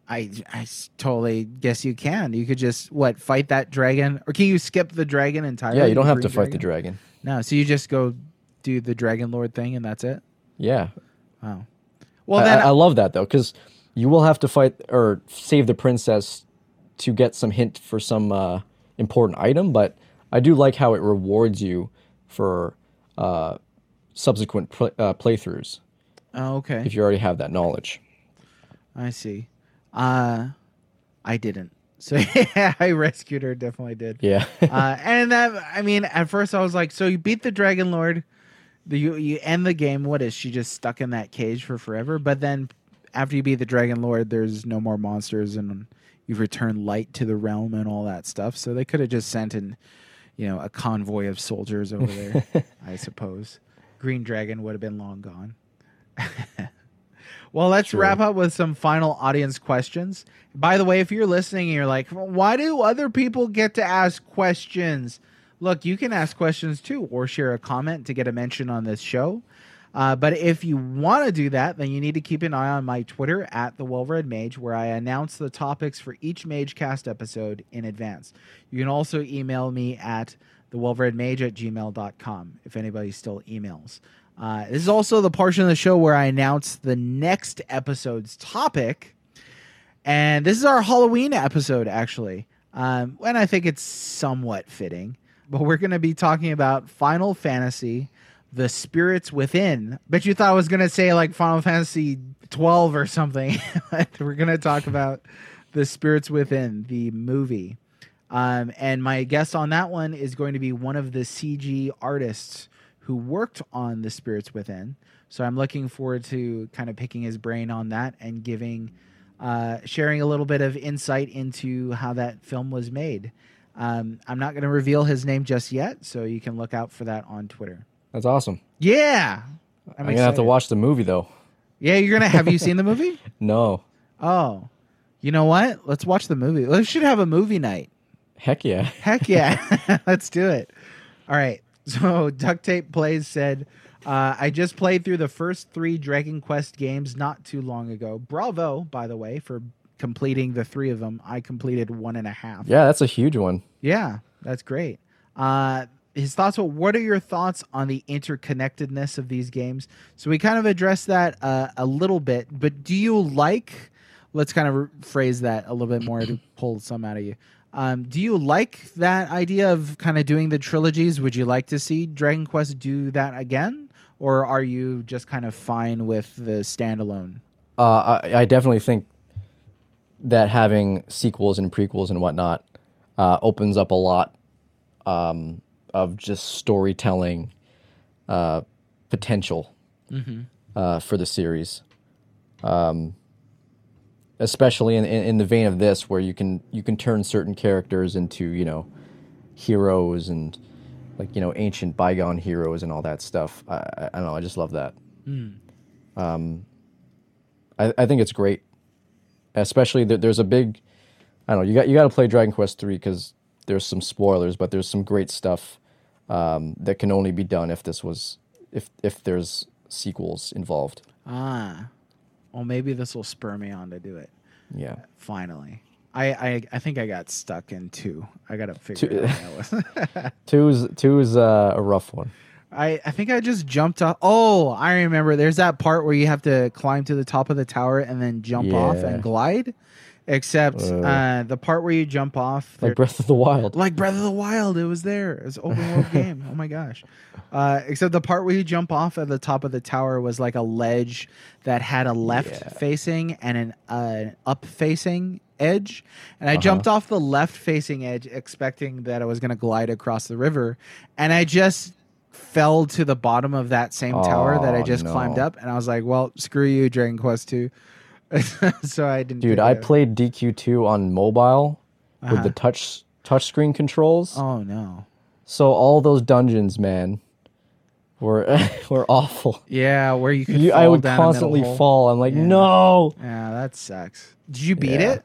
I, I totally guess you can. You could just what fight that dragon, or can you skip the dragon entirely? Yeah, you don't have to fight the dragon. No, so you just go do the dragon lord thing, and that's it. Yeah, Wow. Well, I, then I, I love that though because you will have to fight or save the princess to get some hint for some uh, important item, but I do like how it rewards you for uh, subsequent pl- uh, playthroughs oh, okay, if you already have that knowledge. I see. Uh, I didn't. So yeah, I rescued her. Definitely did. Yeah, uh, and that I mean, at first I was like, so you beat the dragon lord, the you, you end the game. What is she just stuck in that cage for forever? But then after you beat the dragon lord, there's no more monsters and you've returned light to the realm and all that stuff. So they could have just sent in, you know, a convoy of soldiers over there. I suppose Green Dragon would have been long gone. Well, let's wrap up with some final audience questions. By the way, if you're listening and you're like, why do other people get to ask questions? Look, you can ask questions too or share a comment to get a mention on this show. Uh, but if you want to do that, then you need to keep an eye on my Twitter at the Well-Red Mage, where I announce the topics for each MageCast episode in advance. You can also email me at the Mage at gmail.com if anybody still emails. Uh, this is also the portion of the show where I announce the next episode's topic. And this is our Halloween episode, actually. Um, and I think it's somewhat fitting. But we're going to be talking about Final Fantasy, The Spirits Within. Bet you thought I was going to say like Final Fantasy 12 or something. we're going to talk about The Spirits Within, the movie. Um, and my guest on that one is going to be one of the CG artists who worked on The Spirits Within. So I'm looking forward to kind of picking his brain on that and giving, uh, sharing a little bit of insight into how that film was made. Um, I'm not going to reveal his name just yet, so you can look out for that on Twitter. that's awesome. Yeah, I'm, gonna have to watch the movie though. Yeah, you're gonna. Have you seen the movie? No, Oh, you know what? Let's watch the movie. We should have a movie night. heck yeah. Heck yeah. Let's do it. All right. So Duct Tape Plays said, uh, I just played through the first three Dragon Quest games not too long ago. Bravo, by the way, for completing the three of them. I completed one and a half. Yeah, that's a huge one. Yeah, that's great. Uh, his thoughts. Well, what are your thoughts on the interconnectedness of these games? So we kind of addressed that uh, a little bit, but do you like? Let's kind of phrase that a little bit more to pull some out of you. Um, do you like that idea of kind of doing the trilogies? Would you like to see Dragon Quest do that again, or are you just kind of fine with the standalone? Uh, I, I definitely think that having sequels and prequels and whatnot uh, opens up a lot um, of just storytelling uh, potential uh, for the series. Um, especially in, in in the vein of this, where you can you can turn certain characters into you know heroes and like you know ancient bygone heroes and all that stuff. I, I, I don't know. I just love that. Um, I I think it's great, especially that there's a big. I don't know. You got you got to play Dragon Quest three because there's some spoilers, but there's some great stuff um, that can only be done if this was if if there's sequels involved. Ah, well, maybe this will spur me on to do it. Yeah. Finally, I I, I think I got stuck in two. I gotta figure Two- it out. That was- Two is two is uh, a rough one. I I think I just jumped off. Oh, I remember. There's that part where you have to climb to the top of the tower and then jump off and glide. Except Uh. uh, the part where you jump off, Like Breath of the Wild. like Breath of the Wild. It was there. It was an open world game. Oh my gosh! Uh, except the part where you jump off at the top of the tower was like a ledge that had a left Yeah. facing and an uh, up facing edge, and I Uh-huh. jumped off the left facing edge expecting that I was going to glide across the river, and I just fell to the bottom of that same tower that I Oh, just climbed up, and I was like, "Well, screw you, Dragon Quest 2. so I didn't. Dude, I played DQ2 on mobile with Uh-huh. the touch touchscreen controls. Oh no. So all those dungeons, man, were were awful. Yeah, where you could. You, I would constantly fall. I'm like, Yeah. no. Yeah, that sucks. Did you beat Yeah. it?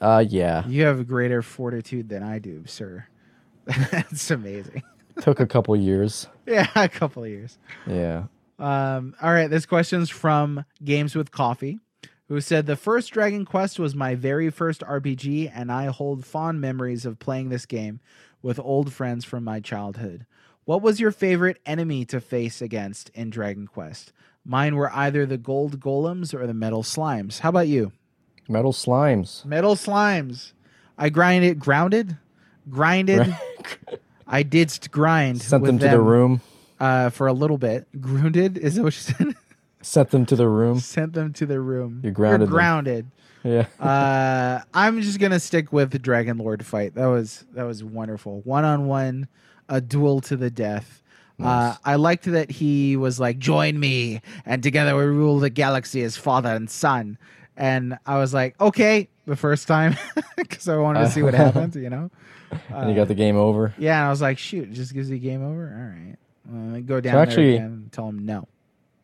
Uh, yeah. You have greater fortitude than I do, sir. That's amazing. Took a couple years. Yeah, a couple years. Yeah. Um, all right, this question's from Games with Coffee, who said the first Dragon Quest was my very first RPG, and I hold fond memories of playing this game with old friends from my childhood. What was your favorite enemy to face against in Dragon Quest? Mine were either the gold golems or the metal slimes. How about you? Metal slimes. Metal slimes. I grinded, grounded, grinded. I did st- grind. Sent with them to the room. uh, for a little bit. Grounded is that what you said? Sent them to the room. Sent them to the room. You're grounded You're them. grounded. Yeah. uh, I'm just gonna stick with the Dragon Lord fight. That was that was wonderful. One on one, a duel to the death. Uh, I liked that he was like, "Join me, and together we rule the galaxy as father and son." And I was like, "Okay," the first time because I wanted to see what happened. You know. and you got the game over. Yeah, and I was like, "Shoot, it just gives you game over." All right, uh, go down actually- there again and tell him no.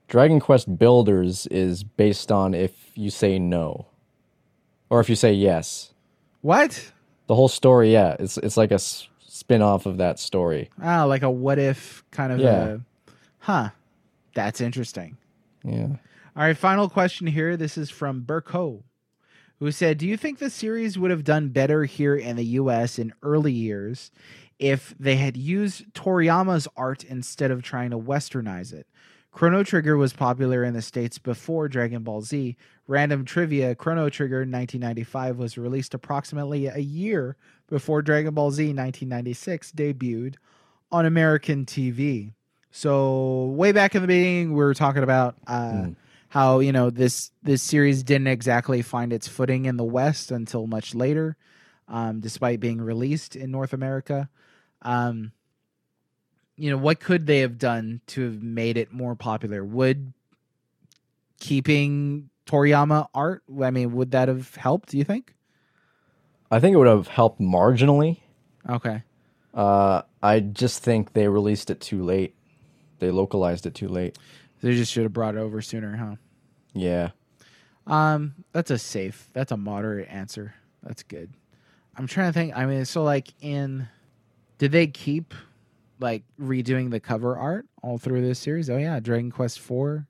Dragon Quest Builders is based on if you say no, or if you say yes. What? The whole story, yeah, it's it's like a s- spin off of that story. Ah, like a what if kind of Yeah. a, huh? That's interesting. Yeah. All right, final question here. This is from Burko, who said, "Do you think the series would have done better here in the U.S. in early years if they had used Toriyama's art instead of trying to westernize it?" Chrono Trigger was popular in the States before Dragon Ball Z. Random trivia Chrono Trigger 1995 was released approximately a year before Dragon Ball Z 1996 debuted on American TV. So, way back in the beginning, we were talking about uh, Mm. how you know this this series didn't exactly find its footing in the West until much later, um, despite being released in North America. Um, you know, what could they have done to have made it more popular? Would keeping Toriyama art, I mean, would that have helped, do you think? I think it would have helped marginally. Okay. Uh, I just think they released it too late. They localized it too late. They just should have brought it over sooner, huh? Yeah. Um, that's a safe, that's a moderate answer. That's good. I'm trying to think. I mean, so like in, did they keep like redoing the cover art all through this series? Oh yeah, Dragon Quest Four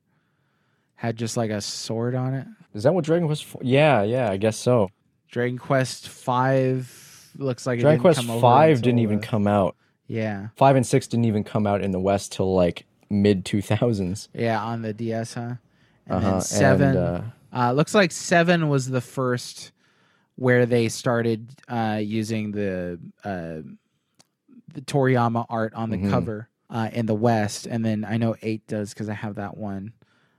had just like a sword on it. Is that what Dragon Quest? 4? Yeah, yeah, I guess so. Dragon Quest Five looks like it Dragon didn't Quest Five didn't even the- come out. Yeah, Five and six didn't even come out in the West till like mid two thousands. yeah, on the DS, huh? And Uh-huh, then seven. and, Uh, looks like seven was the first where they started uh, using the uh, the Toriyama art on the Mhm. cover uh, in the West, and then I know eight does because I have that one.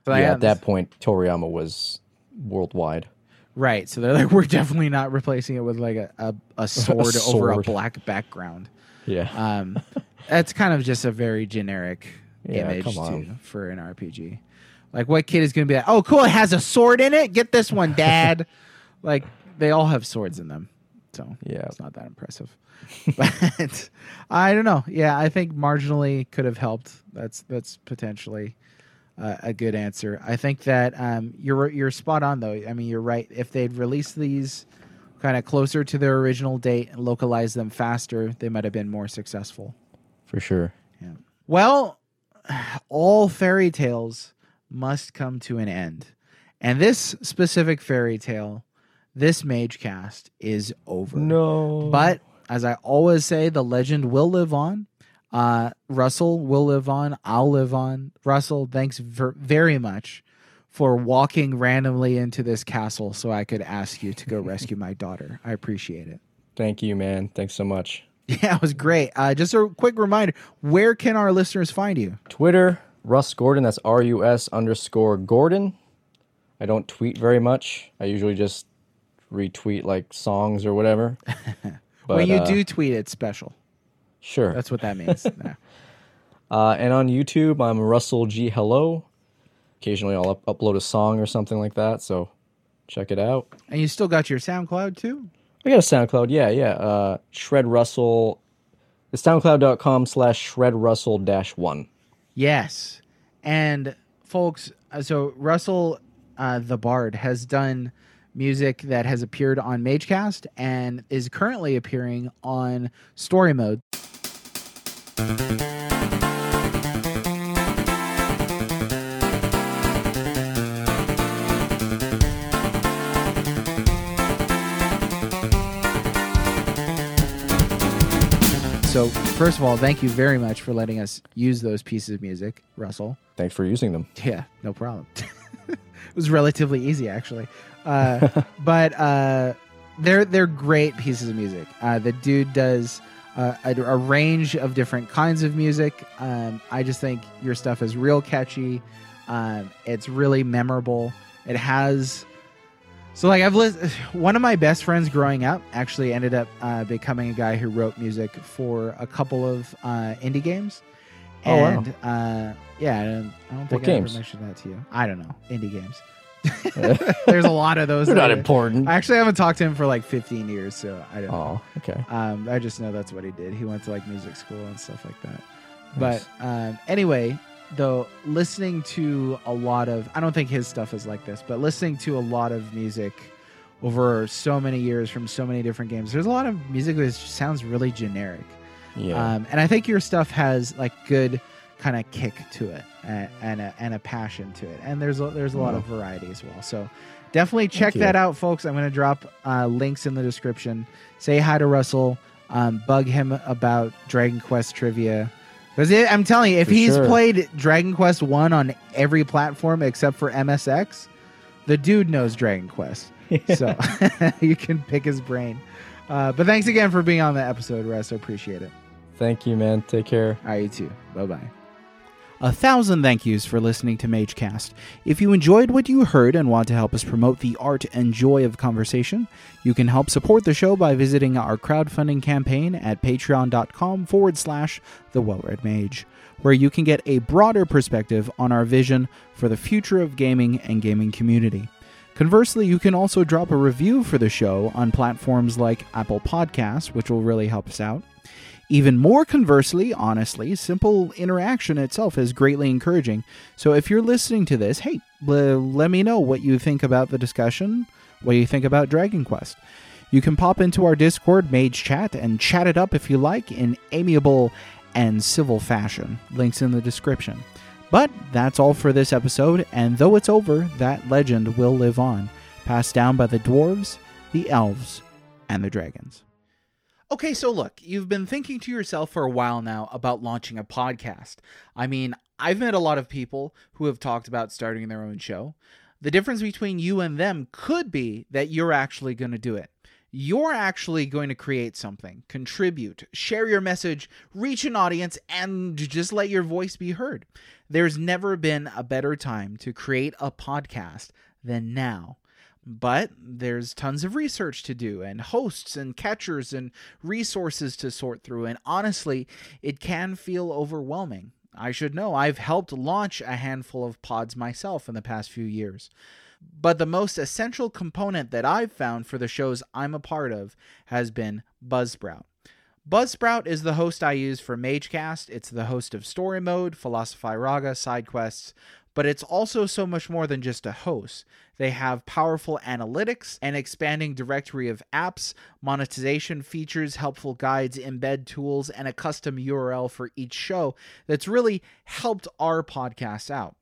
So yeah, at that point, Toriyama was worldwide. right. So they're like, we're definitely not replacing it with like a a, a sword over a black background. Yeah. Um, that's kind of just a very generic Yeah, image too, for an RPG. Like, what kid is going to be like, oh, cool, it has a sword in it? Get this one, dad. like, they all have swords in them. So, Yeah. it's not that impressive. but I don't know. Yeah, I think marginally could have helped. That's that's potentially uh, a good answer. I think that um, you're you're spot on though. I mean, you're right. If they'd released these kind of closer to their original date and localized them faster, they might have been more successful. For sure. Yeah. Well, all fairy tales must come to an end. And this specific fairy tale, this mage cast is over. No. But as I always say, the legend will live on. Uh, Russell will live on. I'll live on. Russell, thanks ver- very much for walking randomly into this castle so I could ask you to go rescue my daughter. I appreciate it. Thank you, man. Thanks so much. Yeah, it was great. Uh, just a quick reminder where can our listeners find you? Twitter, Russ Gordon. That's R U S underscore Gordon. I don't tweet very much. I usually just retweet like songs or whatever. But, when you uh, do tweet, it's special. sure. That's what that means. Yeah. Uh, and on YouTube, I'm Russell G Hello. Occasionally, I'll up- upload a song or something like that. So check it out. And you still got your SoundCloud too? I got a SoundCloud. Yeah, yeah. Uh, Shred Russell. It's soundcloud.com slash Shred Russell dash one. Yes. And folks, uh, so Russell uh, the Bard has done music that has appeared on Magecast and is currently appearing on Story Mode. So, first of all, thank you very much for letting us use those pieces of music, Russell. Thanks for using them. Yeah, no problem. it was relatively easy, actually. Uh, but uh, they're they're great pieces of music. Uh, the dude does uh, a, a range of different kinds of music. Um, I just think your stuff is real catchy. Um, it's really memorable. It has. So like I've listened, one of my best friends growing up actually ended up uh, becoming a guy who wrote music for a couple of uh, indie games. Oh, wow. uh, yeah, I don't, I don't think What I games? ever mentioned that to you. I don't know indie games. There's a lot of those. They're not important. I actually haven't talked to him for like 15 years, so I don't. know. Oh, okay. Um, I just know that's what he did. He went to like music school and stuff like that. Nice. But um, anyway, though, listening to a lot of, I don't think his stuff is like this, but listening to a lot of music over so many years from so many different games, there's a lot of music that sounds really generic. Yeah. Um, and I think your stuff has like good kind of kick to it and, and, a, and a passion to it. And there's a, there's a lot of variety as well. So definitely check that out, folks. I'm going to drop uh, links in the description. Say hi to Russell. Um, bug him about Dragon Quest trivia. Because I'm telling you, if For he's sure. played Dragon Quest 1 on every platform except for MSX, the dude knows Dragon Quest. So you can pick his brain. Uh, but thanks again for being on the episode, Russ. I appreciate it. Thank you, man. Take care. All right, you too. Bye bye. A thousand thank yous for listening to MageCast. If you enjoyed what you heard and want to help us promote the art and joy of conversation, you can help support the show by visiting our crowdfunding campaign at patreon.com forward slash the Well-Red Mage, where you can get a broader perspective on our vision for the future of gaming and gaming community. Conversely, you can also drop a review for the show on platforms like Apple Podcasts, which will really help us out. Even more conversely, honestly, simple interaction itself is greatly encouraging. So if you're listening to this, hey, l- let me know what you think about the discussion, what you think about Dragon Quest. You can pop into our Discord, Mage Chat, and chat it up if you like in amiable and civil fashion. Links in the description. But that's all for this episode, and though it's over, that legend will live on, passed down by the dwarves, the elves, and the dragons. Okay, so look, you've been thinking to yourself for a while now about launching a podcast. I mean, I've met a lot of people who have talked about starting their own show. The difference between you and them could be that you're actually going to do it. You're actually going to create something, contribute, share your message, reach an audience, and just let your voice be heard. There's never been a better time to create a podcast than now. But there's tons of research to do, and hosts and catchers and resources to sort through. And honestly, it can feel overwhelming. I should know. I've helped launch a handful of pods myself in the past few years. But the most essential component that I've found for the shows I'm a part of has been Buzzsprout. Buzzsprout is the host I use for MageCast. It's the host of Story Mode, Philosophy Raga, Side Quests, but it's also so much more than just a host. They have powerful analytics, an expanding directory of apps, monetization features, helpful guides, embed tools, and a custom URL for each show that's really helped our podcast out.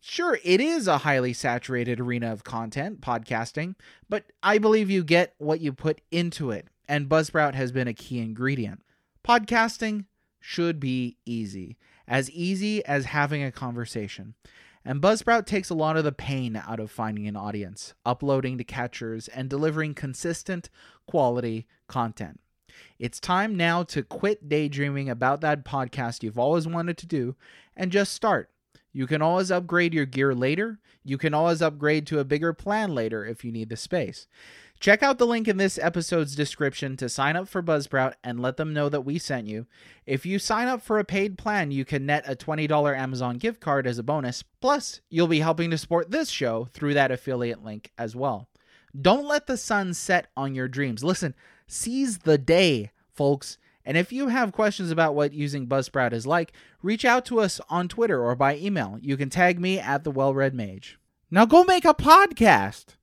Sure, it is a highly saturated arena of content, podcasting, but I believe you get what you put into it, and Buzzsprout has been a key ingredient. Podcasting should be easy, as easy as having a conversation. And Buzzsprout takes a lot of the pain out of finding an audience, uploading to catchers, and delivering consistent, quality content. It's time now to quit daydreaming about that podcast you've always wanted to do and just start. You can always upgrade your gear later. You can always upgrade to a bigger plan later if you need the space. Check out the link in this episode's description to sign up for Buzzsprout and let them know that we sent you. If you sign up for a paid plan, you can net a $20 Amazon gift card as a bonus. Plus, you'll be helping to support this show through that affiliate link as well. Don't let the sun set on your dreams. Listen, seize the day, folks. And if you have questions about what using Buzzsprout is like, reach out to us on Twitter or by email. You can tag me at the Well-Red Mage. Now go make a podcast.